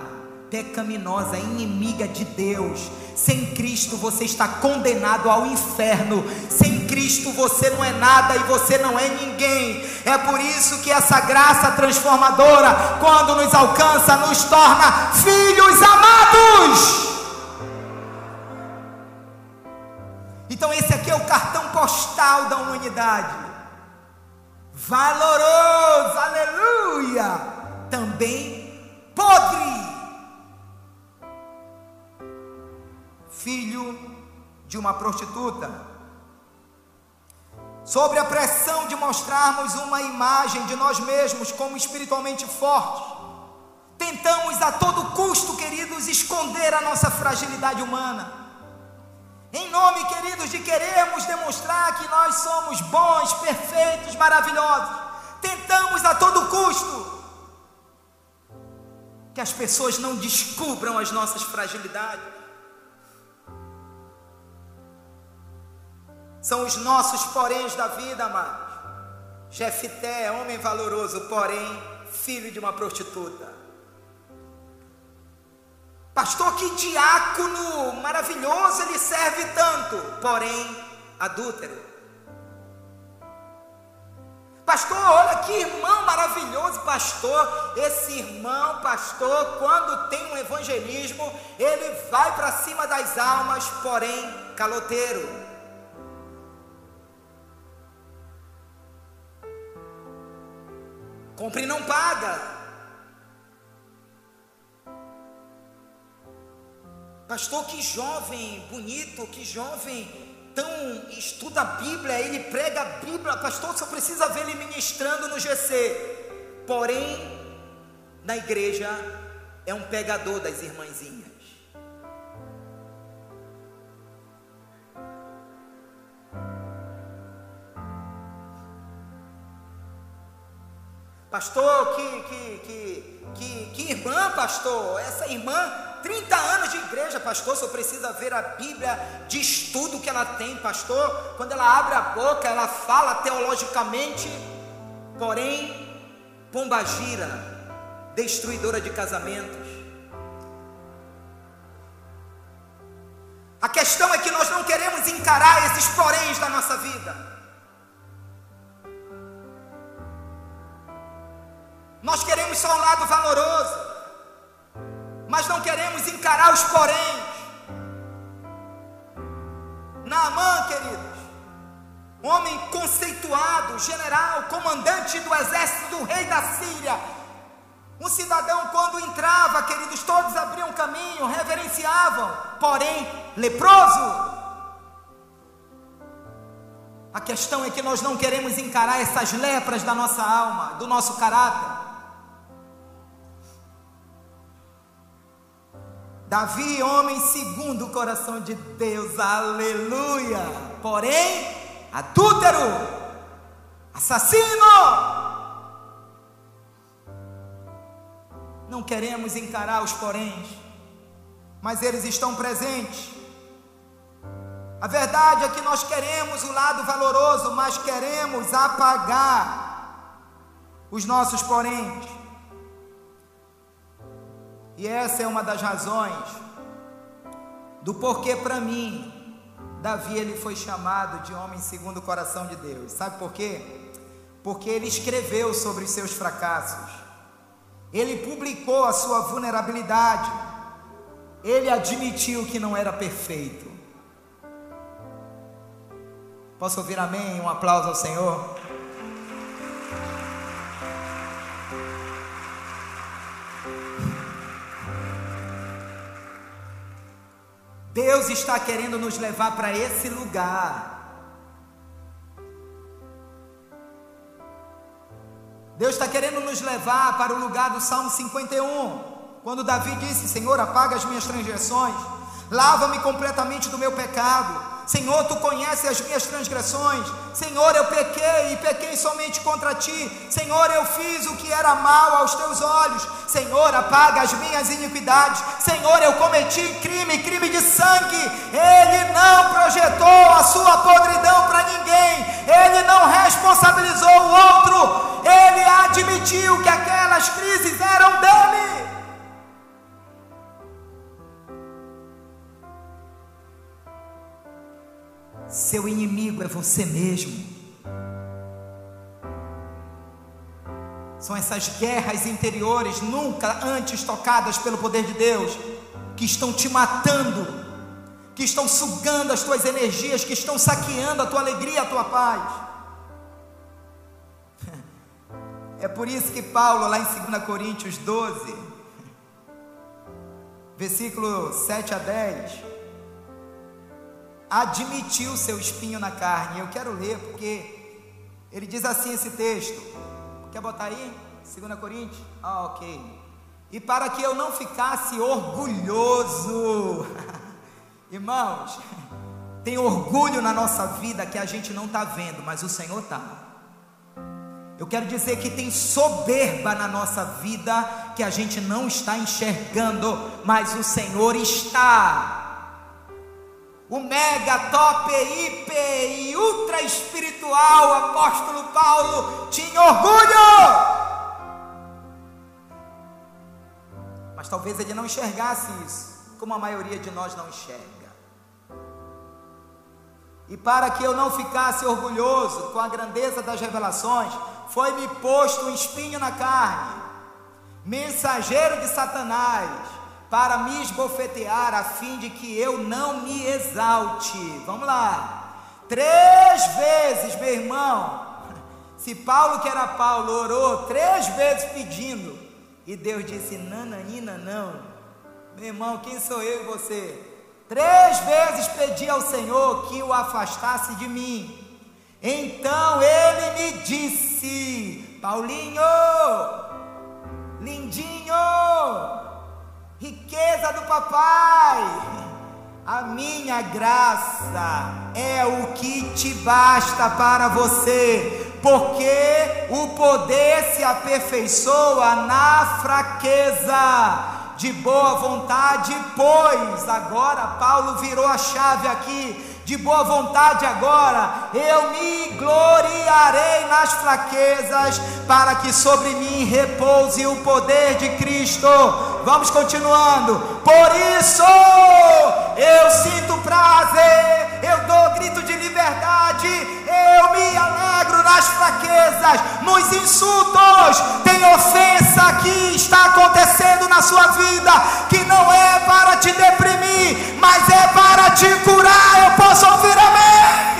pecaminosa, inimiga de Deus. Sem Cristo você está condenado ao inferno. Sem Cristo você não é nada e você não é ninguém. É por isso que essa graça transformadora, quando nos alcança, nos torna filhos amados. Então, esse aqui é o cartão postal da humanidade. Valoroso, aleluia. Também podre filho de uma prostituta. Sobre a pressão de mostrarmos uma imagem de nós mesmos como espiritualmente fortes, tentamos a todo custo, queridos, esconder a nossa fragilidade humana. Em nome, queridos, de querermos demonstrar que nós somos bons, perfeitos, maravilhosos, tentamos a todo custo que as pessoas não descubram as nossas fragilidades. São os nossos poréns da vida, amados. Jefité é homem valoroso, porém filho de uma prostituta. Pastor, que diácono maravilhoso, ele serve tanto, porém adúltero. Pastor, olha que irmão maravilhoso, pastor. Esse irmão, pastor, quando tem um evangelismo, ele vai para cima das almas, porém caloteiro. Compre e não paga. Pastor, que jovem bonito, que jovem tão estuda a Bíblia, ele prega a Bíblia. Pastor, só precisa ver ele ministrando no GC. Porém, na igreja é um pegador das irmãzinhas. Pastor, que, que, que, que, que irmã, pastor, essa irmã 30 anos de igreja, pastor, só precisa ver a Bíblia de estudo que ela tem, pastor. Quando ela abre a boca, ela fala teologicamente, porém, pombagira, destruidora de casamentos. A questão é que nós não queremos encarar esses poréns da nossa vida. Nós queremos só um lado valoroso, mas não queremos encarar os porém. Naamã, queridos, homem conceituado, general, comandante do exército do rei da Síria, um cidadão, quando entrava, queridos, todos abriam caminho, reverenciavam, porém, leproso. A questão é que nós não queremos encarar essas lepras da nossa alma, do nosso caráter. Davi, homem segundo o coração de Deus, aleluia. Porém, adúltero, assassino. Não queremos encarar os poréns, mas eles estão presentes. A verdade é que nós queremos o lado valoroso, mas queremos apagar os nossos poréns. E essa é uma das razões do porquê para mim Davi ele foi chamado de homem segundo o coração de Deus. Sabe por quê? Porque ele escreveu sobre os seus fracassos. Ele publicou a sua vulnerabilidade. Ele admitiu que não era perfeito. Posso ouvir amém? Um aplauso ao Senhor. Deus está querendo nos levar para esse lugar. Deus está querendo nos levar para o lugar do Salmo 51, quando Davi disse: Senhor, apaga as minhas transgressões, lava-me completamente do meu pecado Senhor, tu conheces as minhas transgressões. Senhor, eu pequei e pequei somente contra ti. Senhor, eu fiz o que era mal aos teus olhos. Senhor, apaga as minhas iniquidades. Senhor, eu cometi crime, crime de sangue. Ele não projetou a sua podridão para ninguém. Ele não responsabilizou o outro. Ele admitiu que aquelas crises eram dele. Seu inimigo é você mesmo. São essas guerras interiores, nunca antes tocadas pelo poder de Deus, que estão te matando, que estão sugando as tuas energias, que estão saqueando a tua alegria, a tua paz. É por isso que Paulo, lá em 2 Coríntios 12, versículo 7 a 10, admitiu seu espinho na carne. Eu quero ler porque ele diz assim esse texto. Quer botar aí? 2 Coríntios? Ah, ok. E para que eu não ficasse orgulhoso, [laughs] irmãos, tem orgulho na nossa vida que a gente não está vendo, mas o Senhor está. Eu quero dizer que tem soberba na nossa vida que a gente não está enxergando, mas o Senhor está. O mega top, hiper e ultra espiritual apóstolo Paulo tinha orgulho. Mas talvez ele não enxergasse isso, como a maioria de nós não enxerga. E para que eu não ficasse orgulhoso com a grandeza das revelações, foi-me posto um espinho na carne, mensageiro de Satanás, para me esbofetear, a fim de que eu não me exalte. Vamos lá. Três vezes, meu irmão. Se Paulo, que era Paulo, orou três vezes pedindo, e Deus disse: Nananina, não. Meu irmão, quem sou eu e você? Três vezes pedi ao Senhor que o afastasse de mim. Então ele me disse: Paulinho, lindinho, riqueza do papai, a minha graça é o que te basta para você, porque o poder se aperfeiçoa na fraqueza de boa vontade, pois agora Paulo virou a chave aqui. De boa vontade agora, eu me gloriarei nas fraquezas, para que sobre mim repouse o poder de Cristo. Vamos continuando. Por isso, eu sinto prazer, eu dou grito de liberdade, eu me alegro nas fraquezas, nos insultos. Tem ofensa que está acontecendo na sua vida, que não é para te deprimir, mas é para te curar. Eu posso ouvir amém.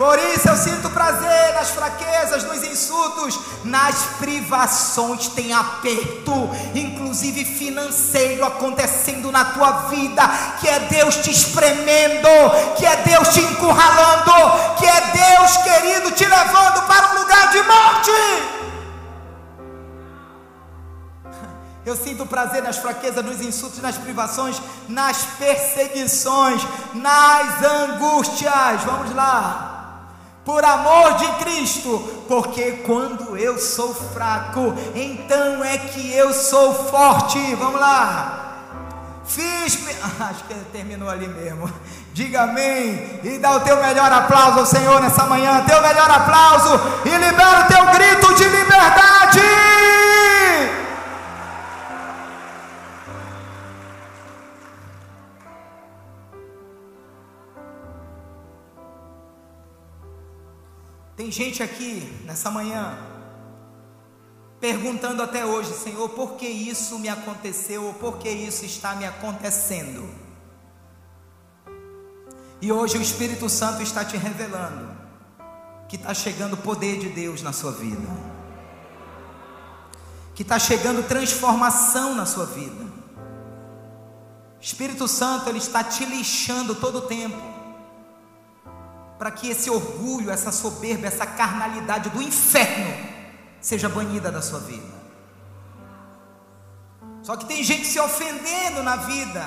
Por isso eu sinto prazer nas fraquezas, nos insultos, nas privações. Tem aperto, inclusive financeiro, acontecendo na tua vida. Que é Deus te espremendo, que é Deus te encurralando, que é Deus querido te levando para um lugar de morte. [laughs] Eu sinto prazer nas fraquezas, nos insultos, nas privações, nas perseguições, nas angústias. Vamos lá por amor de Cristo, porque quando eu sou fraco, então é que eu sou forte. Vamos lá. Fiz, [laughs] acho que terminou ali mesmo. Diga amém e dá o teu melhor aplauso ao Senhor nessa manhã, teu melhor aplauso e libera o teu grito de liberdade. Tem gente aqui nessa manhã perguntando até hoje, Senhor, por que isso me aconteceu ou por que isso está me acontecendo? E hoje o Espírito Santo está te revelando que está chegando o poder de Deus na sua vida, que está chegando transformação na sua vida. Espírito Santo, Ele está te lixando todo o tempo para que esse orgulho, essa soberba, essa carnalidade do inferno seja banida da sua vida. Só que tem gente se ofendendo na vida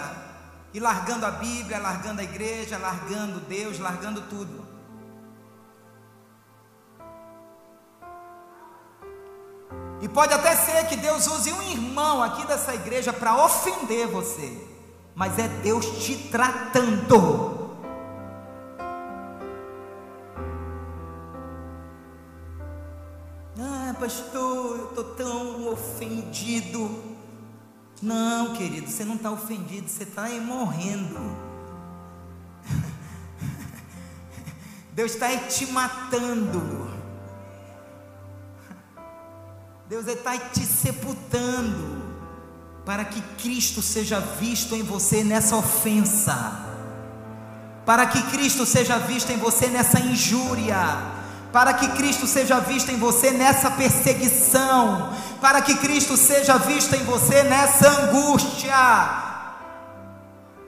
e largando a Bíblia, largando a igreja, largando Deus, largando tudo. E pode até ser que Deus use um irmão aqui dessa igreja para ofender você, mas é Deus te tratando. Pastor, eu estou tão ofendido. Não, querido, você não está ofendido, você está morrendo. [laughs] Deus está te matando. Deus está te sepultando. Para que Cristo seja visto em você nessa ofensa. Para que Cristo seja visto em você nessa injúria para que Cristo seja visto em você nessa perseguição, para que Cristo seja visto em você nessa angústia.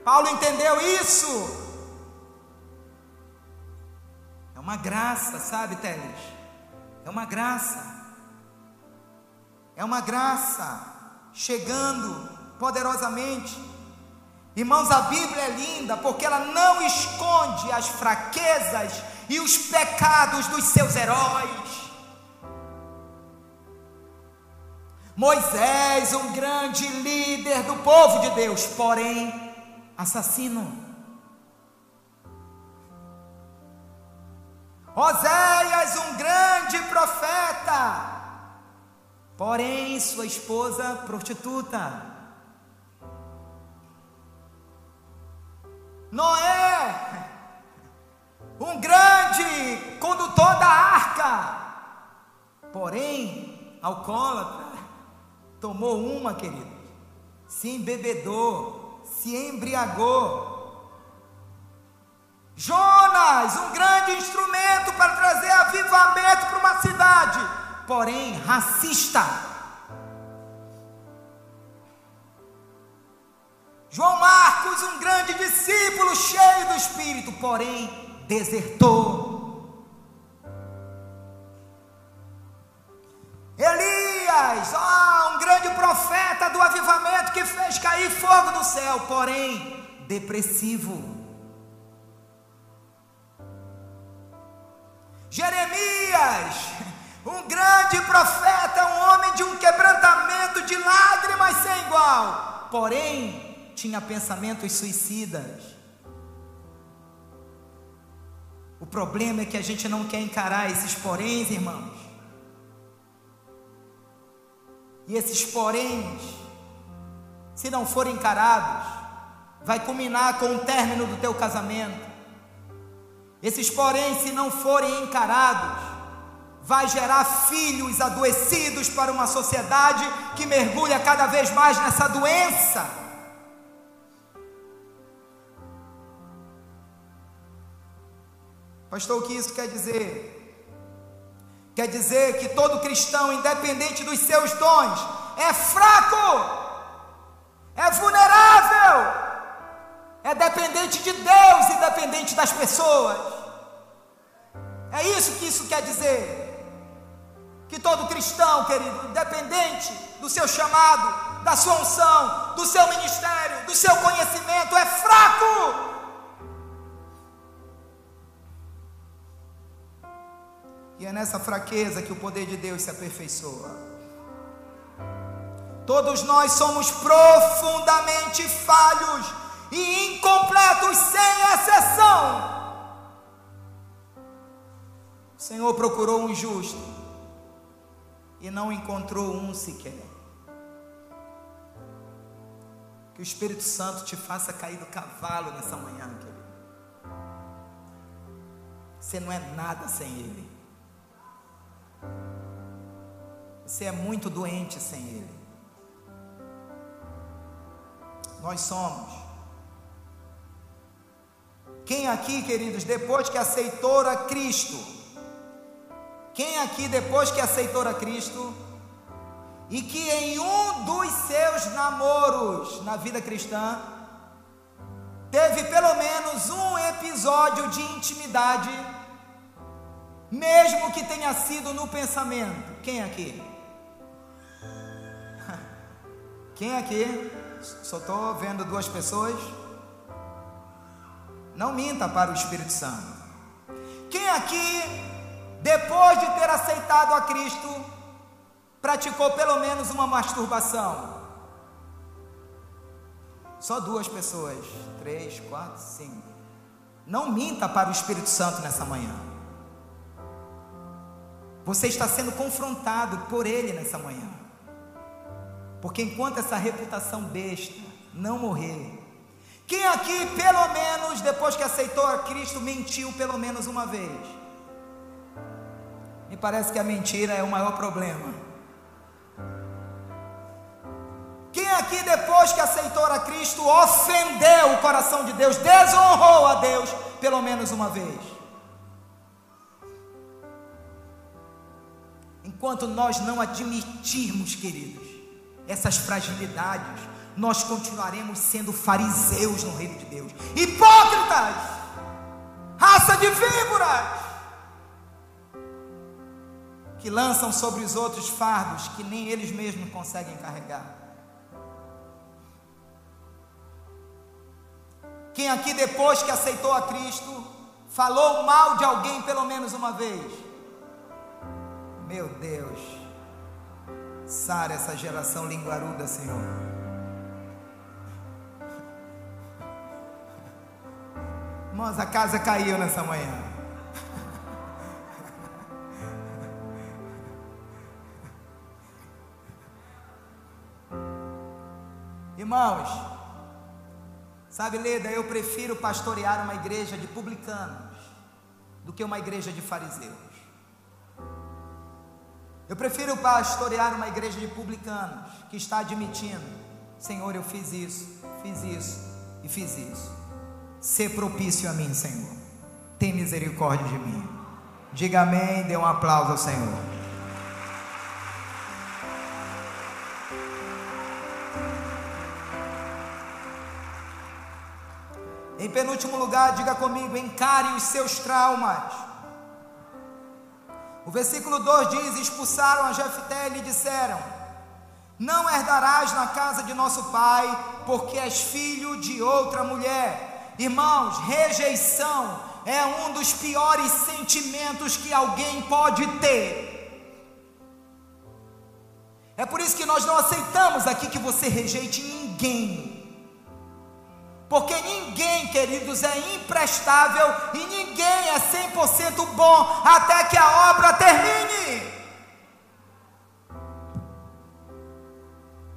Paulo entendeu isso. É uma graça, sabe, Teles? É uma graça. É uma graça chegando poderosamente. Irmãos, a Bíblia é linda porque ela não esconde as fraquezas e os pecados dos seus heróis. Moisés, um grande líder do povo de Deus, porém assassino. Oséias, um grande profeta, porém sua esposa prostituta. Noé, um grande condutor da arca, porém alcoólatra, tomou uma, querido, se embebedou, se embriagou. Jonas, um grande instrumento para trazer avivamento para uma cidade, porém racista. João Marcos, um grande discípulo cheio do Espírito, porém desertou. Elias, oh, um grande profeta do avivamento que fez cair fogo do céu, porém depressivo. Jeremias, um grande profeta, um homem de um quebrantamento de lágrimas sem igual, porém tinha pensamentos suicidas. O problema é que a gente não quer encarar esses poréns, irmãos. E esses poréns, se não forem encarados, vai culminar com o término do teu casamento esses, porém, se não forem encarados, vai gerar filhos adoecidos para uma sociedade que mergulha cada vez mais nessa doença. Pastor, o que isso quer dizer? Quer dizer que todo cristão, independente dos seus dons, é fraco, é vulnerável, é dependente de Deus e dependente das pessoas. É isso que isso quer dizer. Que todo cristão, querido, independente do seu chamado, da sua unção, do seu ministério, do seu conhecimento, é fraco. E é nessa fraqueza que o poder de Deus se aperfeiçoa. Todos nós somos profundamente falhos e incompletos sem exceção. O Senhor procurou um justo e não encontrou um sequer. Que o Espírito Santo te faça cair do cavalo nessa manhã, querido. Você não é nada sem Ele. Você é muito doente sem Ele. Nós somos. Quem aqui, queridos, depois que aceitou a Cristo, quem aqui depois que aceitou a Cristo? E que em um dos seus namoros na vida cristã teve pelo menos um episódio de intimidade, mesmo que tenha sido no pensamento? Quem aqui? [laughs] Quem aqui? Só estou vendo duas pessoas. Não minta para o Espírito Santo. Quem aqui, depois de ter aceitado a Cristo, praticou pelo menos uma masturbação? Só duas pessoas. Três, quatro, cinco. Não minta para o Espírito Santo nessa manhã. Você está sendo confrontado por ele nessa manhã. Porque enquanto essa reputação besta não morrer, quem aqui, pelo menos, depois que aceitou a Cristo, mentiu pelo menos uma vez? Me parece que a mentira é o maior problema. Quem aqui, depois que aceitou a Cristo, ofendeu o coração de Deus, desonrou a Deus pelo menos uma vez? Enquanto nós não admitirmos, queridos, essas fragilidades, nós continuaremos sendo fariseus no reino de Deus, hipócritas, raça de víboras, que lançam sobre os outros fardos que nem eles mesmos conseguem carregar. Quem aqui, depois que aceitou a Cristo, falou mal de alguém pelo menos uma vez? Meu Deus. Sara essa geração linguaruda, Senhor. Irmãos, a casa caiu nessa manhã. Irmãos, sabe, Leda, eu prefiro pastorear uma igreja de publicanos do que uma igreja de fariseus. Eu prefiro pastorear uma igreja de publicanos que está admitindo: Senhor, eu fiz isso, fiz isso e fiz isso. Ser propício a mim, Senhor. Tem misericórdia de mim. Diga amém, dê um aplauso ao Senhor. Em penúltimo lugar, diga comigo: encare os seus traumas. O versículo 2 diz: Expulsaram a Jefté e lhe disseram: Não herdarás na casa de nosso pai, porque és filho de outra mulher. Irmãos, rejeição é um dos piores sentimentos que alguém pode ter. É por isso que nós não aceitamos aqui que você rejeite ninguém. Porque ninguém, queridos, é imprestável e ninguém é 100% bom até que a obra termine.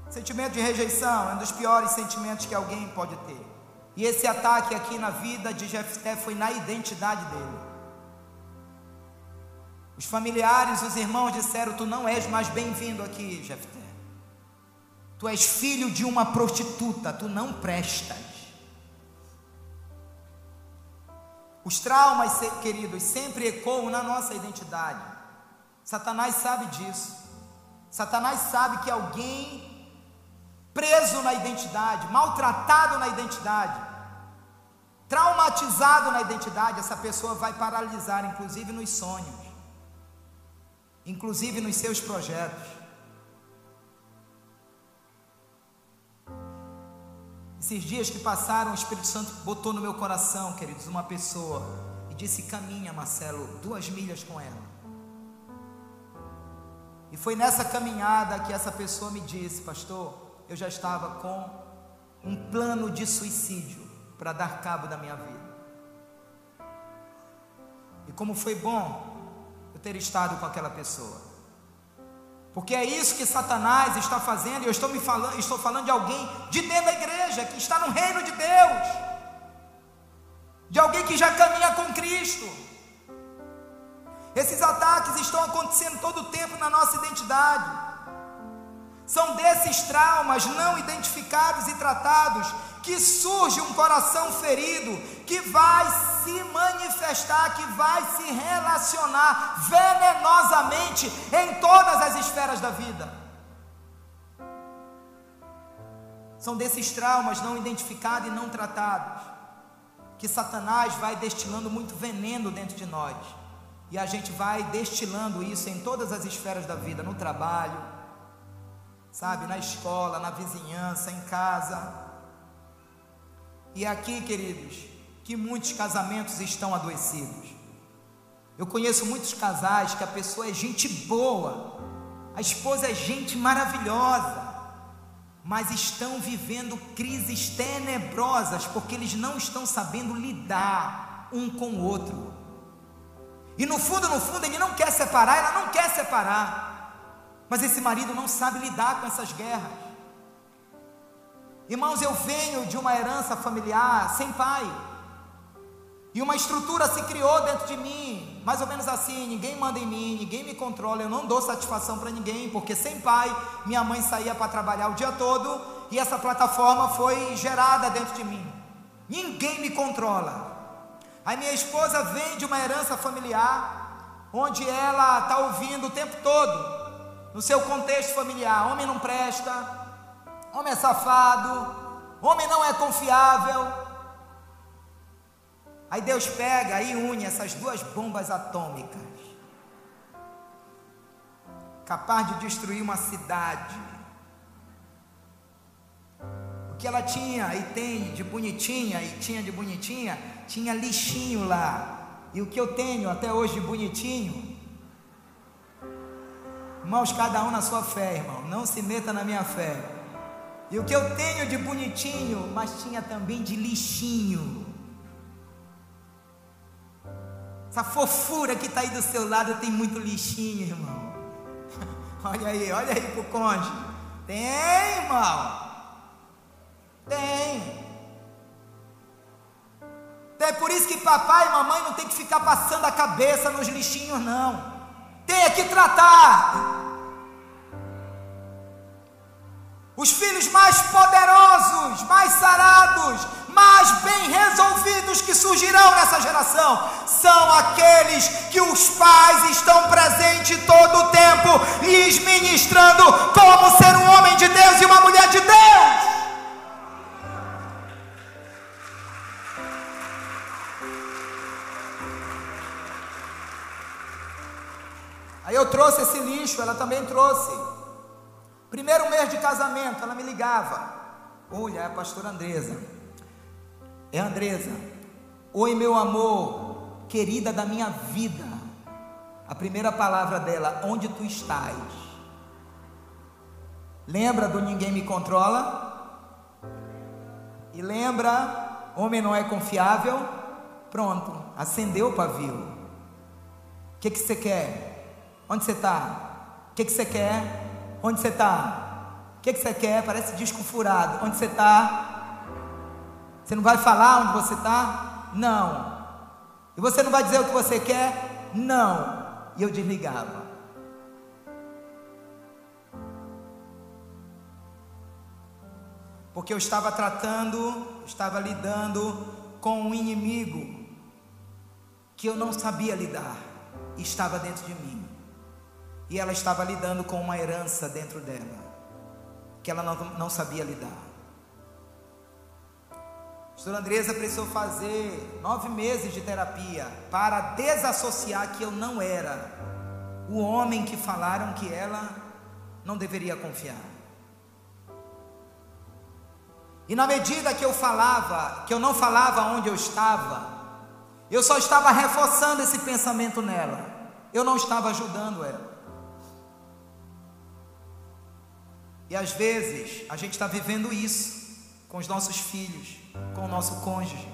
Sentimento de rejeição é um dos piores sentimentos que alguém pode ter. E esse ataque aqui na vida de Jefté foi na identidade dele. Os familiares, os irmãos disseram: Tu não és mais bem-vindo aqui, Jefté. Tu és filho de uma prostituta, tu não prestas. Os traumas, queridos, sempre ecoam na nossa identidade. Satanás sabe disso. Satanás sabe que alguém preso na identidade, maltratado na identidade, traumatizado na identidade, essa pessoa vai paralisar, inclusive nos sonhos, inclusive nos seus projetos. Esses dias que passaram, o Espírito Santo botou no meu coração, queridos, uma pessoa e disse: Caminha, Marcelo, duas milhas com ela. E foi nessa caminhada que essa pessoa me disse: Pastor, eu já estava com um plano de suicídio para dar cabo da minha vida. E como foi bom eu ter estado com aquela pessoa. Porque é isso que Satanás está fazendo, e eu estou me falando, estou falando de alguém de dentro da igreja, que está no reino de Deus, de alguém que já caminha com Cristo. Esses ataques estão acontecendo todo o tempo na nossa identidade. São desses traumas não identificados e tratados que surge um coração ferido, que vai se manifestar, que vai se relacionar venenosamente em todas as esferas da vida. São desses traumas não identificados e não tratados que Satanás vai destilando muito veneno dentro de nós. E a gente vai destilando isso em todas as esferas da vida, no trabalho, sabe, na escola, na vizinhança, em casa. E é aqui, queridos, que muitos casamentos estão adoecidos. Eu conheço muitos casais que a pessoa é gente boa, a esposa é gente maravilhosa, mas estão vivendo crises tenebrosas porque eles não estão sabendo lidar um com o outro. E no fundo, no fundo, ele não quer separar, ela não quer separar. Mas esse marido não sabe lidar com essas guerras. Irmãos, eu venho de uma herança familiar sem pai. E uma estrutura se criou dentro de mim, mais ou menos assim: ninguém manda em mim, ninguém me controla, eu não dou satisfação para ninguém, porque sem pai, minha mãe saía para trabalhar o dia todo e essa plataforma foi gerada dentro de mim. Ninguém me controla. Aí minha esposa vem de uma herança familiar, onde ela está ouvindo o tempo todo: no seu contexto familiar, homem não presta, homem é safado, homem não é confiável. Aí Deus pega e une essas duas bombas atômicas, capaz de destruir uma cidade. O que ela tinha e tem de bonitinha e tinha de bonitinha, tinha lixinho lá. E o que eu tenho até hoje de bonitinho, Irmãos, cada um na sua fé, irmão. não se meta na minha fé. E o que eu tenho de bonitinho, mas tinha também de lixinho. Essa fofura que está aí do seu lado tem muito lixinho, irmão. [laughs] Olha aí, olha aí pro cônjuge. Tem, irmão. Tem. É por isso que papai e mamãe não tem que ficar passando a cabeça nos lixinhos, não. Tem que tratar. Os filhos mais poderosos, mais sarados, mais bem resolvidos que surgirão nessa geração são aqueles que os pais estão presentes todo o tempo, lhes ministrando como ser um homem de Deus e uma mulher de Deus. Aí eu trouxe esse lixo, ela também trouxe. Primeiro mês de casamento, ela me ligava. Olha, é a pastora Andresa. É Andresa. Oi, meu amor, querida da minha vida. A primeira palavra dela, onde tu estás? Lembra do ninguém me controla? E lembra, homem não é confiável? Pronto, acendeu o pavio. O que, que você quer? Onde você está? O que, que você quer? Onde você está? O que, que você quer? Parece disco furado. Onde você está? Você não vai falar onde você está? Não. E você não vai dizer o que você quer? Não. E eu desligava. Porque eu estava tratando, estava lidando com um inimigo que eu não sabia lidar, estava dentro de mim. E ela estava lidando com uma herança dentro dela, que ela não, não sabia lidar. A Andresa precisou fazer nove meses de terapia para desassociar que eu não era o homem que falaram que ela não deveria confiar. E na medida que eu falava, que eu não falava onde eu estava, eu só estava reforçando esse pensamento nela. Eu não estava ajudando ela. E às vezes a gente está vivendo isso com os nossos filhos, com o nosso cônjuge.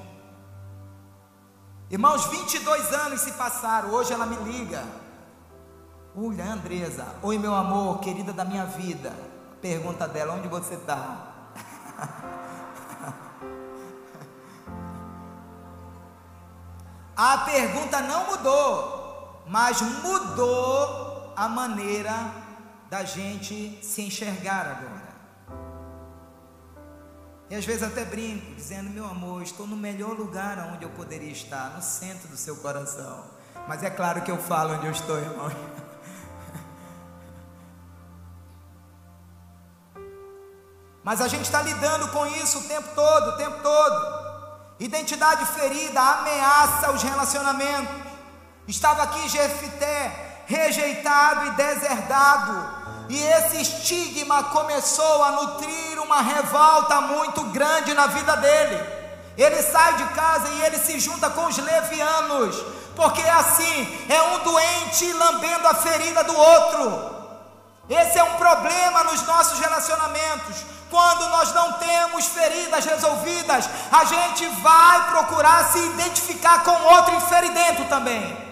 Irmãos, 22 anos se passaram, hoje ela me liga. Olha, Andresa, oi meu amor, querida da minha vida. Pergunta dela, onde você está? [laughs] A pergunta não mudou, mas mudou a maneira da gente se enxergar agora. E às vezes até brinco, dizendo: Meu amor, estou no melhor lugar onde eu poderia estar, no centro do seu coração. Mas é claro que eu falo onde eu estou, irmão. [laughs] Mas a gente está lidando com isso o tempo todo, o tempo todo. Identidade ferida ameaça os relacionamentos. Estava aqui Jefité, rejeitado e deserdado, e esse estigma começou a nutrir uma revolta muito grande na vida dele. Ele sai de casa e ele se junta com os levianos, porque assim, é um doente lambendo a ferida do outro. Esse é um problema nos nossos relacionamentos. Quando nós não temos feridas resolvidas, a gente vai procurar se identificar com outro inferidento também.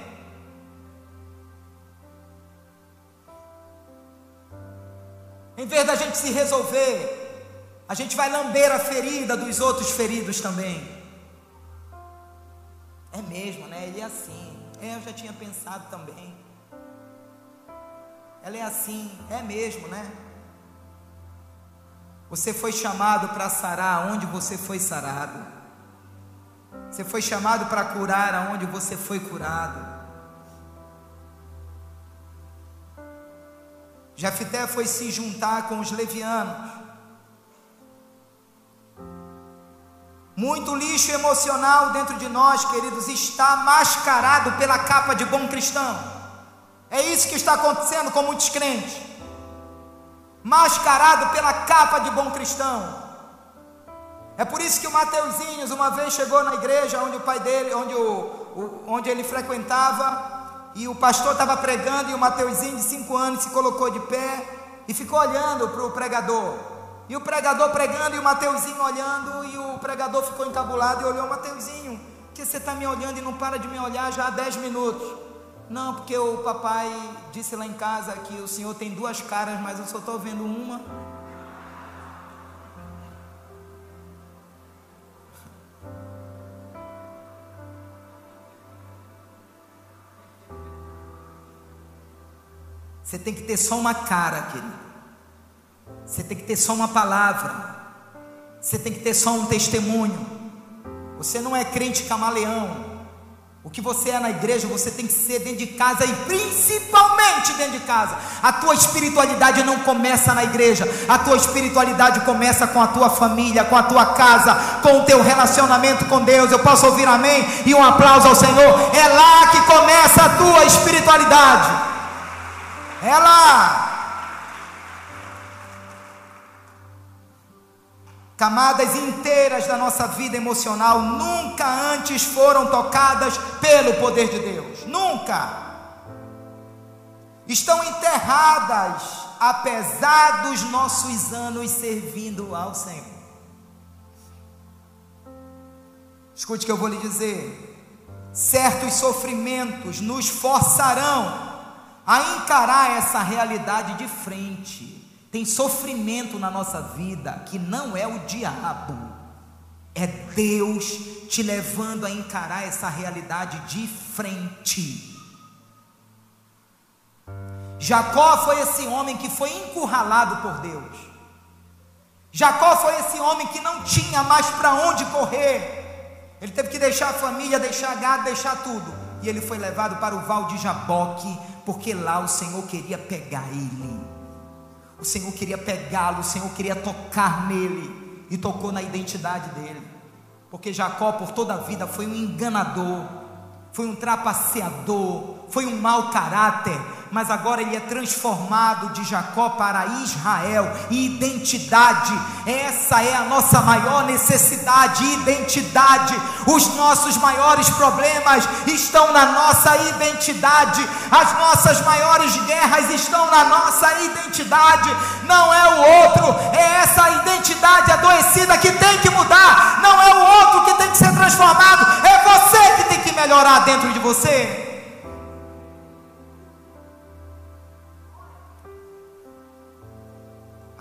Em vez da gente se resolver, a gente vai lamber a ferida dos outros feridos também. É mesmo, né? Ele é assim. É, eu já tinha pensado também. Ela é assim, é mesmo, né? Você foi chamado para sarar onde você foi sarado. Você foi chamado para curar aonde você foi curado. Jefté foi se juntar com os levianos. Muito lixo emocional dentro de nós, queridos, está mascarado pela capa de bom cristão. É isso que está acontecendo com muitos crentes. Mascarado pela capa de bom cristão. É por isso que o Mateuzinhos uma vez chegou na igreja onde o pai dele, onde, o, o onde ele frequentava, e o pastor estava pregando e o Mateuzinho de cinco anos se colocou de pé e ficou olhando para o pregador. E o pregador pregando e o Mateuzinho olhando, e o pregador ficou encabulado e olhou o Mateuzinho, que você está me olhando e não para de me olhar já há 10 minutos. Não, porque o papai disse lá em casa que o senhor tem duas caras, mas eu só estou vendo uma. Você tem que ter só uma cara, querido. Você tem que ter só uma palavra. Você tem que ter só um testemunho. Você não é crente camaleão. O que você é na igreja, você tem que ser dentro de casa e principalmente dentro de casa. A tua espiritualidade não começa na igreja, a tua espiritualidade começa com a tua família, com a tua casa, com o teu relacionamento com Deus. Eu posso ouvir amém e um aplauso ao Senhor. É lá que começa a tua espiritualidade. Ela. Camadas inteiras da nossa vida emocional nunca antes foram tocadas pelo poder de Deus. Nunca. Estão enterradas, apesar dos nossos anos servindo ao Senhor. Escute o que eu vou lhe dizer. Certos sofrimentos nos forçarão a encarar essa realidade de frente. Tem sofrimento na nossa vida que não é o diabo, é Deus te levando a encarar essa realidade de frente. Jacó foi esse homem que foi encurralado por Deus. Jacó foi esse homem que não tinha mais para onde correr. Ele teve que deixar a família, deixar gado, deixar tudo. E ele foi levado para o val de Jaboque porque lá o Senhor queria pegar ele. O Senhor queria pegá-lo, o Senhor queria tocar nele e tocou na identidade dele. Porque Jacó por toda a vida foi um enganador, foi um trapaceador, foi um mau caráter, mas agora ele é transformado de Jacó para Israel, identidade, essa é a nossa maior necessidade, identidade. Os nossos maiores problemas estão na nossa identidade, as nossas maiores guerras estão na nossa identidade, não é o outro, é essa identidade adoecida que tem que mudar, não é o outro que tem que ser transformado, é você que tem que melhorar dentro de você.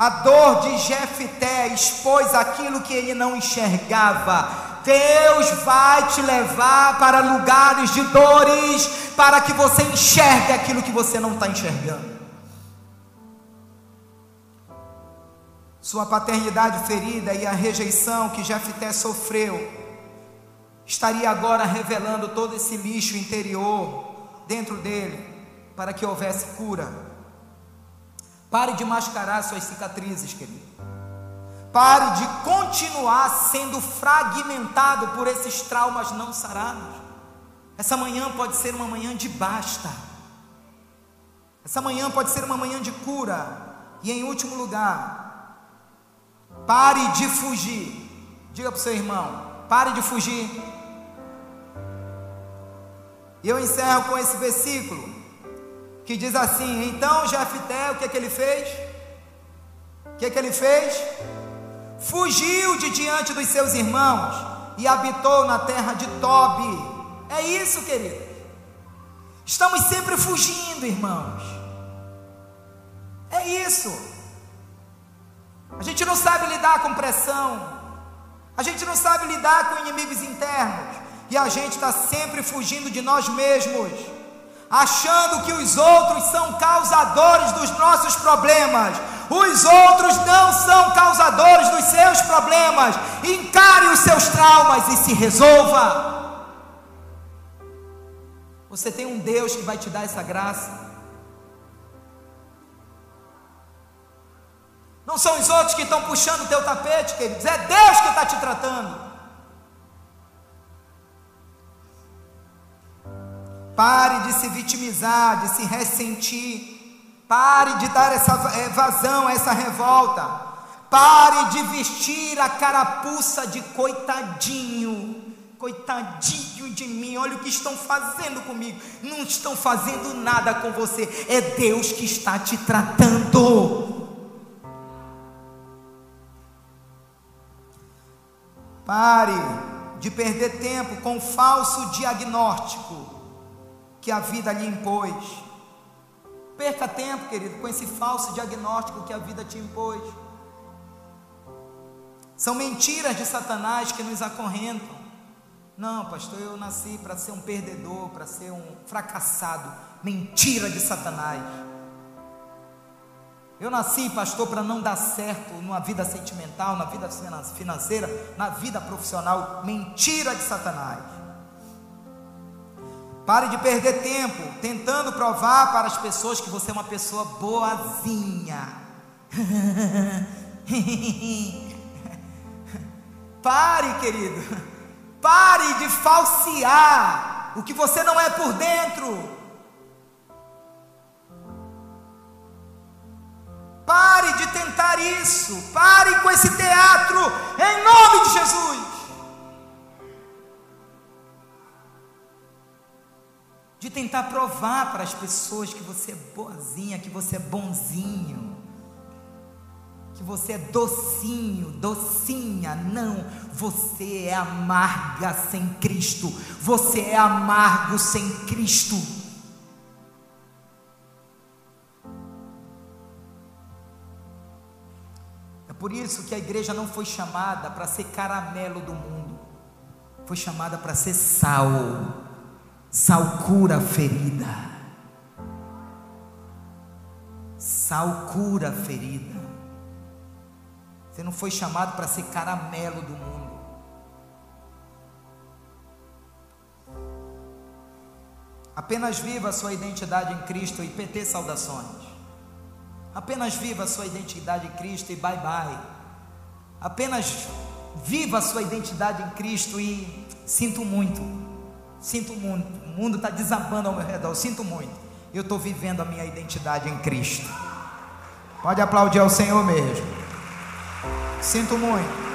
A dor de Jefté expôs aquilo que ele não enxergava. Deus vai te levar para lugares de dores, para que você enxergue aquilo que você não está enxergando. Sua paternidade ferida e a rejeição que Jefté sofreu, estaria agora revelando todo esse lixo interior dentro dele, para que houvesse cura. Pare de mascarar suas cicatrizes, querido. Pare de continuar sendo fragmentado por esses traumas não sarados. Essa manhã pode ser uma manhã de basta. Essa manhã pode ser uma manhã de cura. E em último lugar, pare de fugir. Diga para o seu irmão: pare de fugir. E eu encerro com esse versículo que diz assim: Então Jefté, o que, é que ele fez? O que, é que ele fez? Fugiu de diante dos seus irmãos e habitou na terra de Tobi. É isso, querido. Estamos sempre fugindo, irmãos. É isso. A gente não sabe lidar com pressão. A gente não sabe lidar com inimigos internos. E a gente está sempre fugindo de nós mesmos achando que os outros são causadores dos nossos problemas. Os outros não são causadores dos seus problemas. Encare os seus traumas e se resolva. Você tem um Deus que vai te dar essa graça. Não são os outros que estão puxando o teu tapete, queridos. É Deus que está te tratando. Pare de se vitimizar, de se ressentir. Pare de dar essa eh, vazão essa revolta. Pare de vestir a carapuça de coitadinho. Coitadinho de mim, olha o que estão fazendo comigo. Não estão fazendo nada com você. É Deus que está te tratando. Pare de perder tempo com falso diagnóstico que a vida lhe impôs. Perca tempo, querido, com esse falso diagnóstico que a vida te impôs. São mentiras de Satanás que nos acorrentam. Não, pastor, eu nasci para ser um perdedor, para ser um fracassado. Mentira de Satanás. Eu nasci, pastor, para não dar certo numa vida sentimental, na vida financeira, na vida profissional. Mentira de Satanás. Pare de perder tempo tentando provar para as pessoas que você é uma pessoa boazinha. [laughs] Pare, querido. Pare de falsear o que você não é por dentro. Pare de tentar isso. Pare com esse teatro em nome de Jesus. De tentar provar para as pessoas que você é boazinha, que você é bonzinho, que você é docinho, docinha. Não, você é amarga sem Cristo. Você é amargo sem Cristo. Por isso que a igreja não foi chamada para ser caramelo do mundo, foi chamada para ser sal. Sal cura a ferida. Sal cura a ferida. Você não foi chamado para ser caramelo do mundo. Apenas viva a sua identidade em Cristo e PT saudações. Apenas viva a sua identidade em Cristo e bye bye. Apenas viva a sua identidade em Cristo e sinto muito. Sinto muito. Mundo está desabando ao meu redor. Sinto muito. Eu estou vivendo a minha identidade em Cristo. Pode aplaudir ao Senhor mesmo. Sinto muito.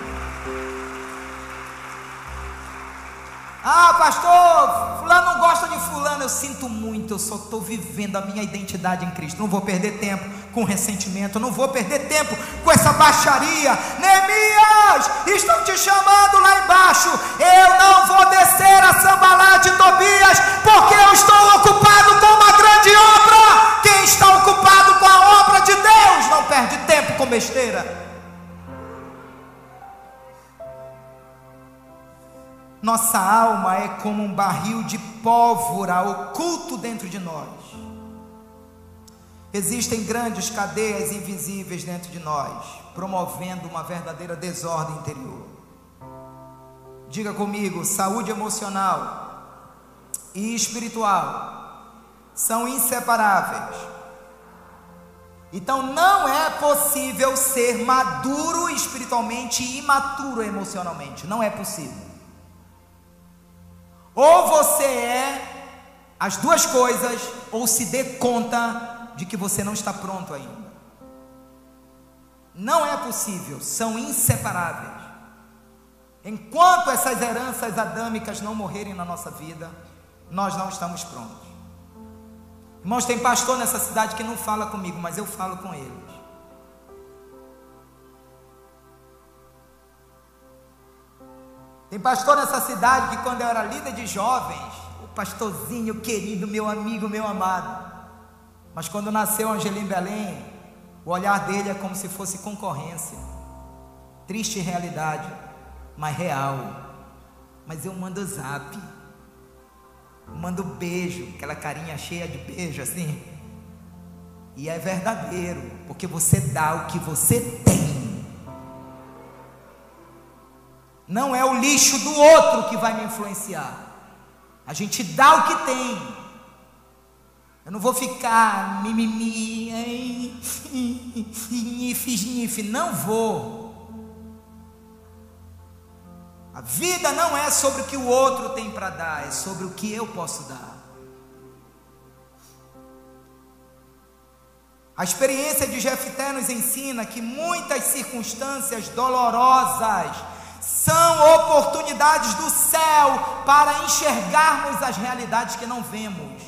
Ah, pastor, fulano não gosta de fulano. Eu sinto muito, eu só estou vivendo a minha identidade em Cristo. Não vou perder tempo com ressentimento, não vou perder tempo com essa baixaria. Neemias, estão te chamando lá embaixo. Eu não vou descer a sambalá de Tobias, porque eu estou ocupado com uma grande obra. Quem está ocupado com a obra de Deus não perde tempo com besteira. Nossa alma é como um barril de pólvora oculto dentro de nós. Existem grandes cadeias invisíveis dentro de nós, promovendo uma verdadeira desordem interior. Diga comigo: saúde emocional e espiritual são inseparáveis. Então não é possível ser maduro espiritualmente e imaturo emocionalmente. Não é possível. Ou você é as duas coisas, ou se dê conta de que você não está pronto ainda. Não é possível, são inseparáveis. Enquanto essas heranças adâmicas não morrerem na nossa vida, nós não estamos prontos. Irmãos, tem pastor nessa cidade que não fala comigo, mas eu falo com ele. Tem pastor nessa cidade que quando eu era líder de jovens, o pastorzinho querido, meu amigo, meu amado. Mas quando nasceu Angelim Belém, o olhar dele é como se fosse concorrência. Triste realidade, mas real. Mas eu mando zap. Mando beijo, aquela carinha cheia de beijo assim. E é verdadeiro, porque você dá o que você tem. Não é o lixo do outro que vai me influenciar. A gente dá o que tem. Eu não vou ficar mimimi, nif, [laughs] não vou. A vida não é sobre o que o outro tem para dar, é sobre o que eu posso dar. A experiência de Jefté nos ensina que muitas circunstâncias dolorosas são oportunidades do céu para enxergarmos as realidades que não vemos.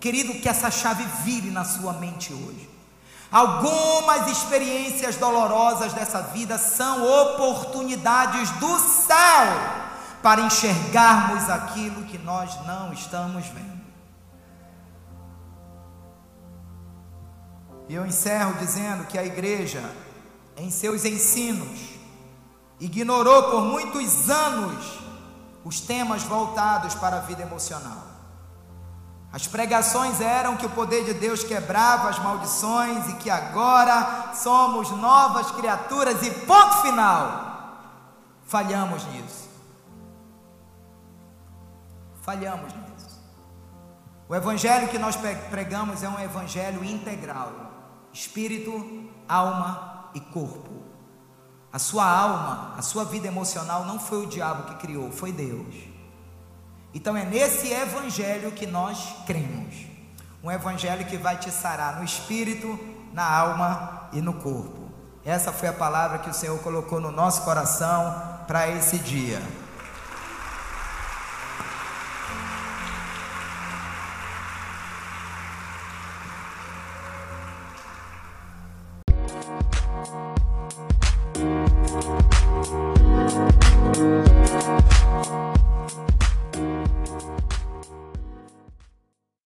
Querido, que essa chave vire na sua mente hoje. Algumas experiências dolorosas dessa vida são oportunidades do céu para enxergarmos aquilo que nós não estamos vendo. E eu encerro dizendo que a igreja, em seus ensinos, ignorou por muitos anos os temas voltados para a vida emocional. As pregações eram que o poder de Deus quebrava as maldições e que agora somos novas criaturas e ponto final. Falhamos nisso. Falhamos nisso. O evangelho que nós pregamos é um evangelho integral: espírito, alma e corpo. A sua alma, a sua vida emocional não foi o diabo que criou, foi Deus. Então é nesse evangelho que nós cremos. Um evangelho que vai te sarar no espírito, na alma e no corpo. Essa foi a palavra que o Senhor colocou no nosso coração para esse dia.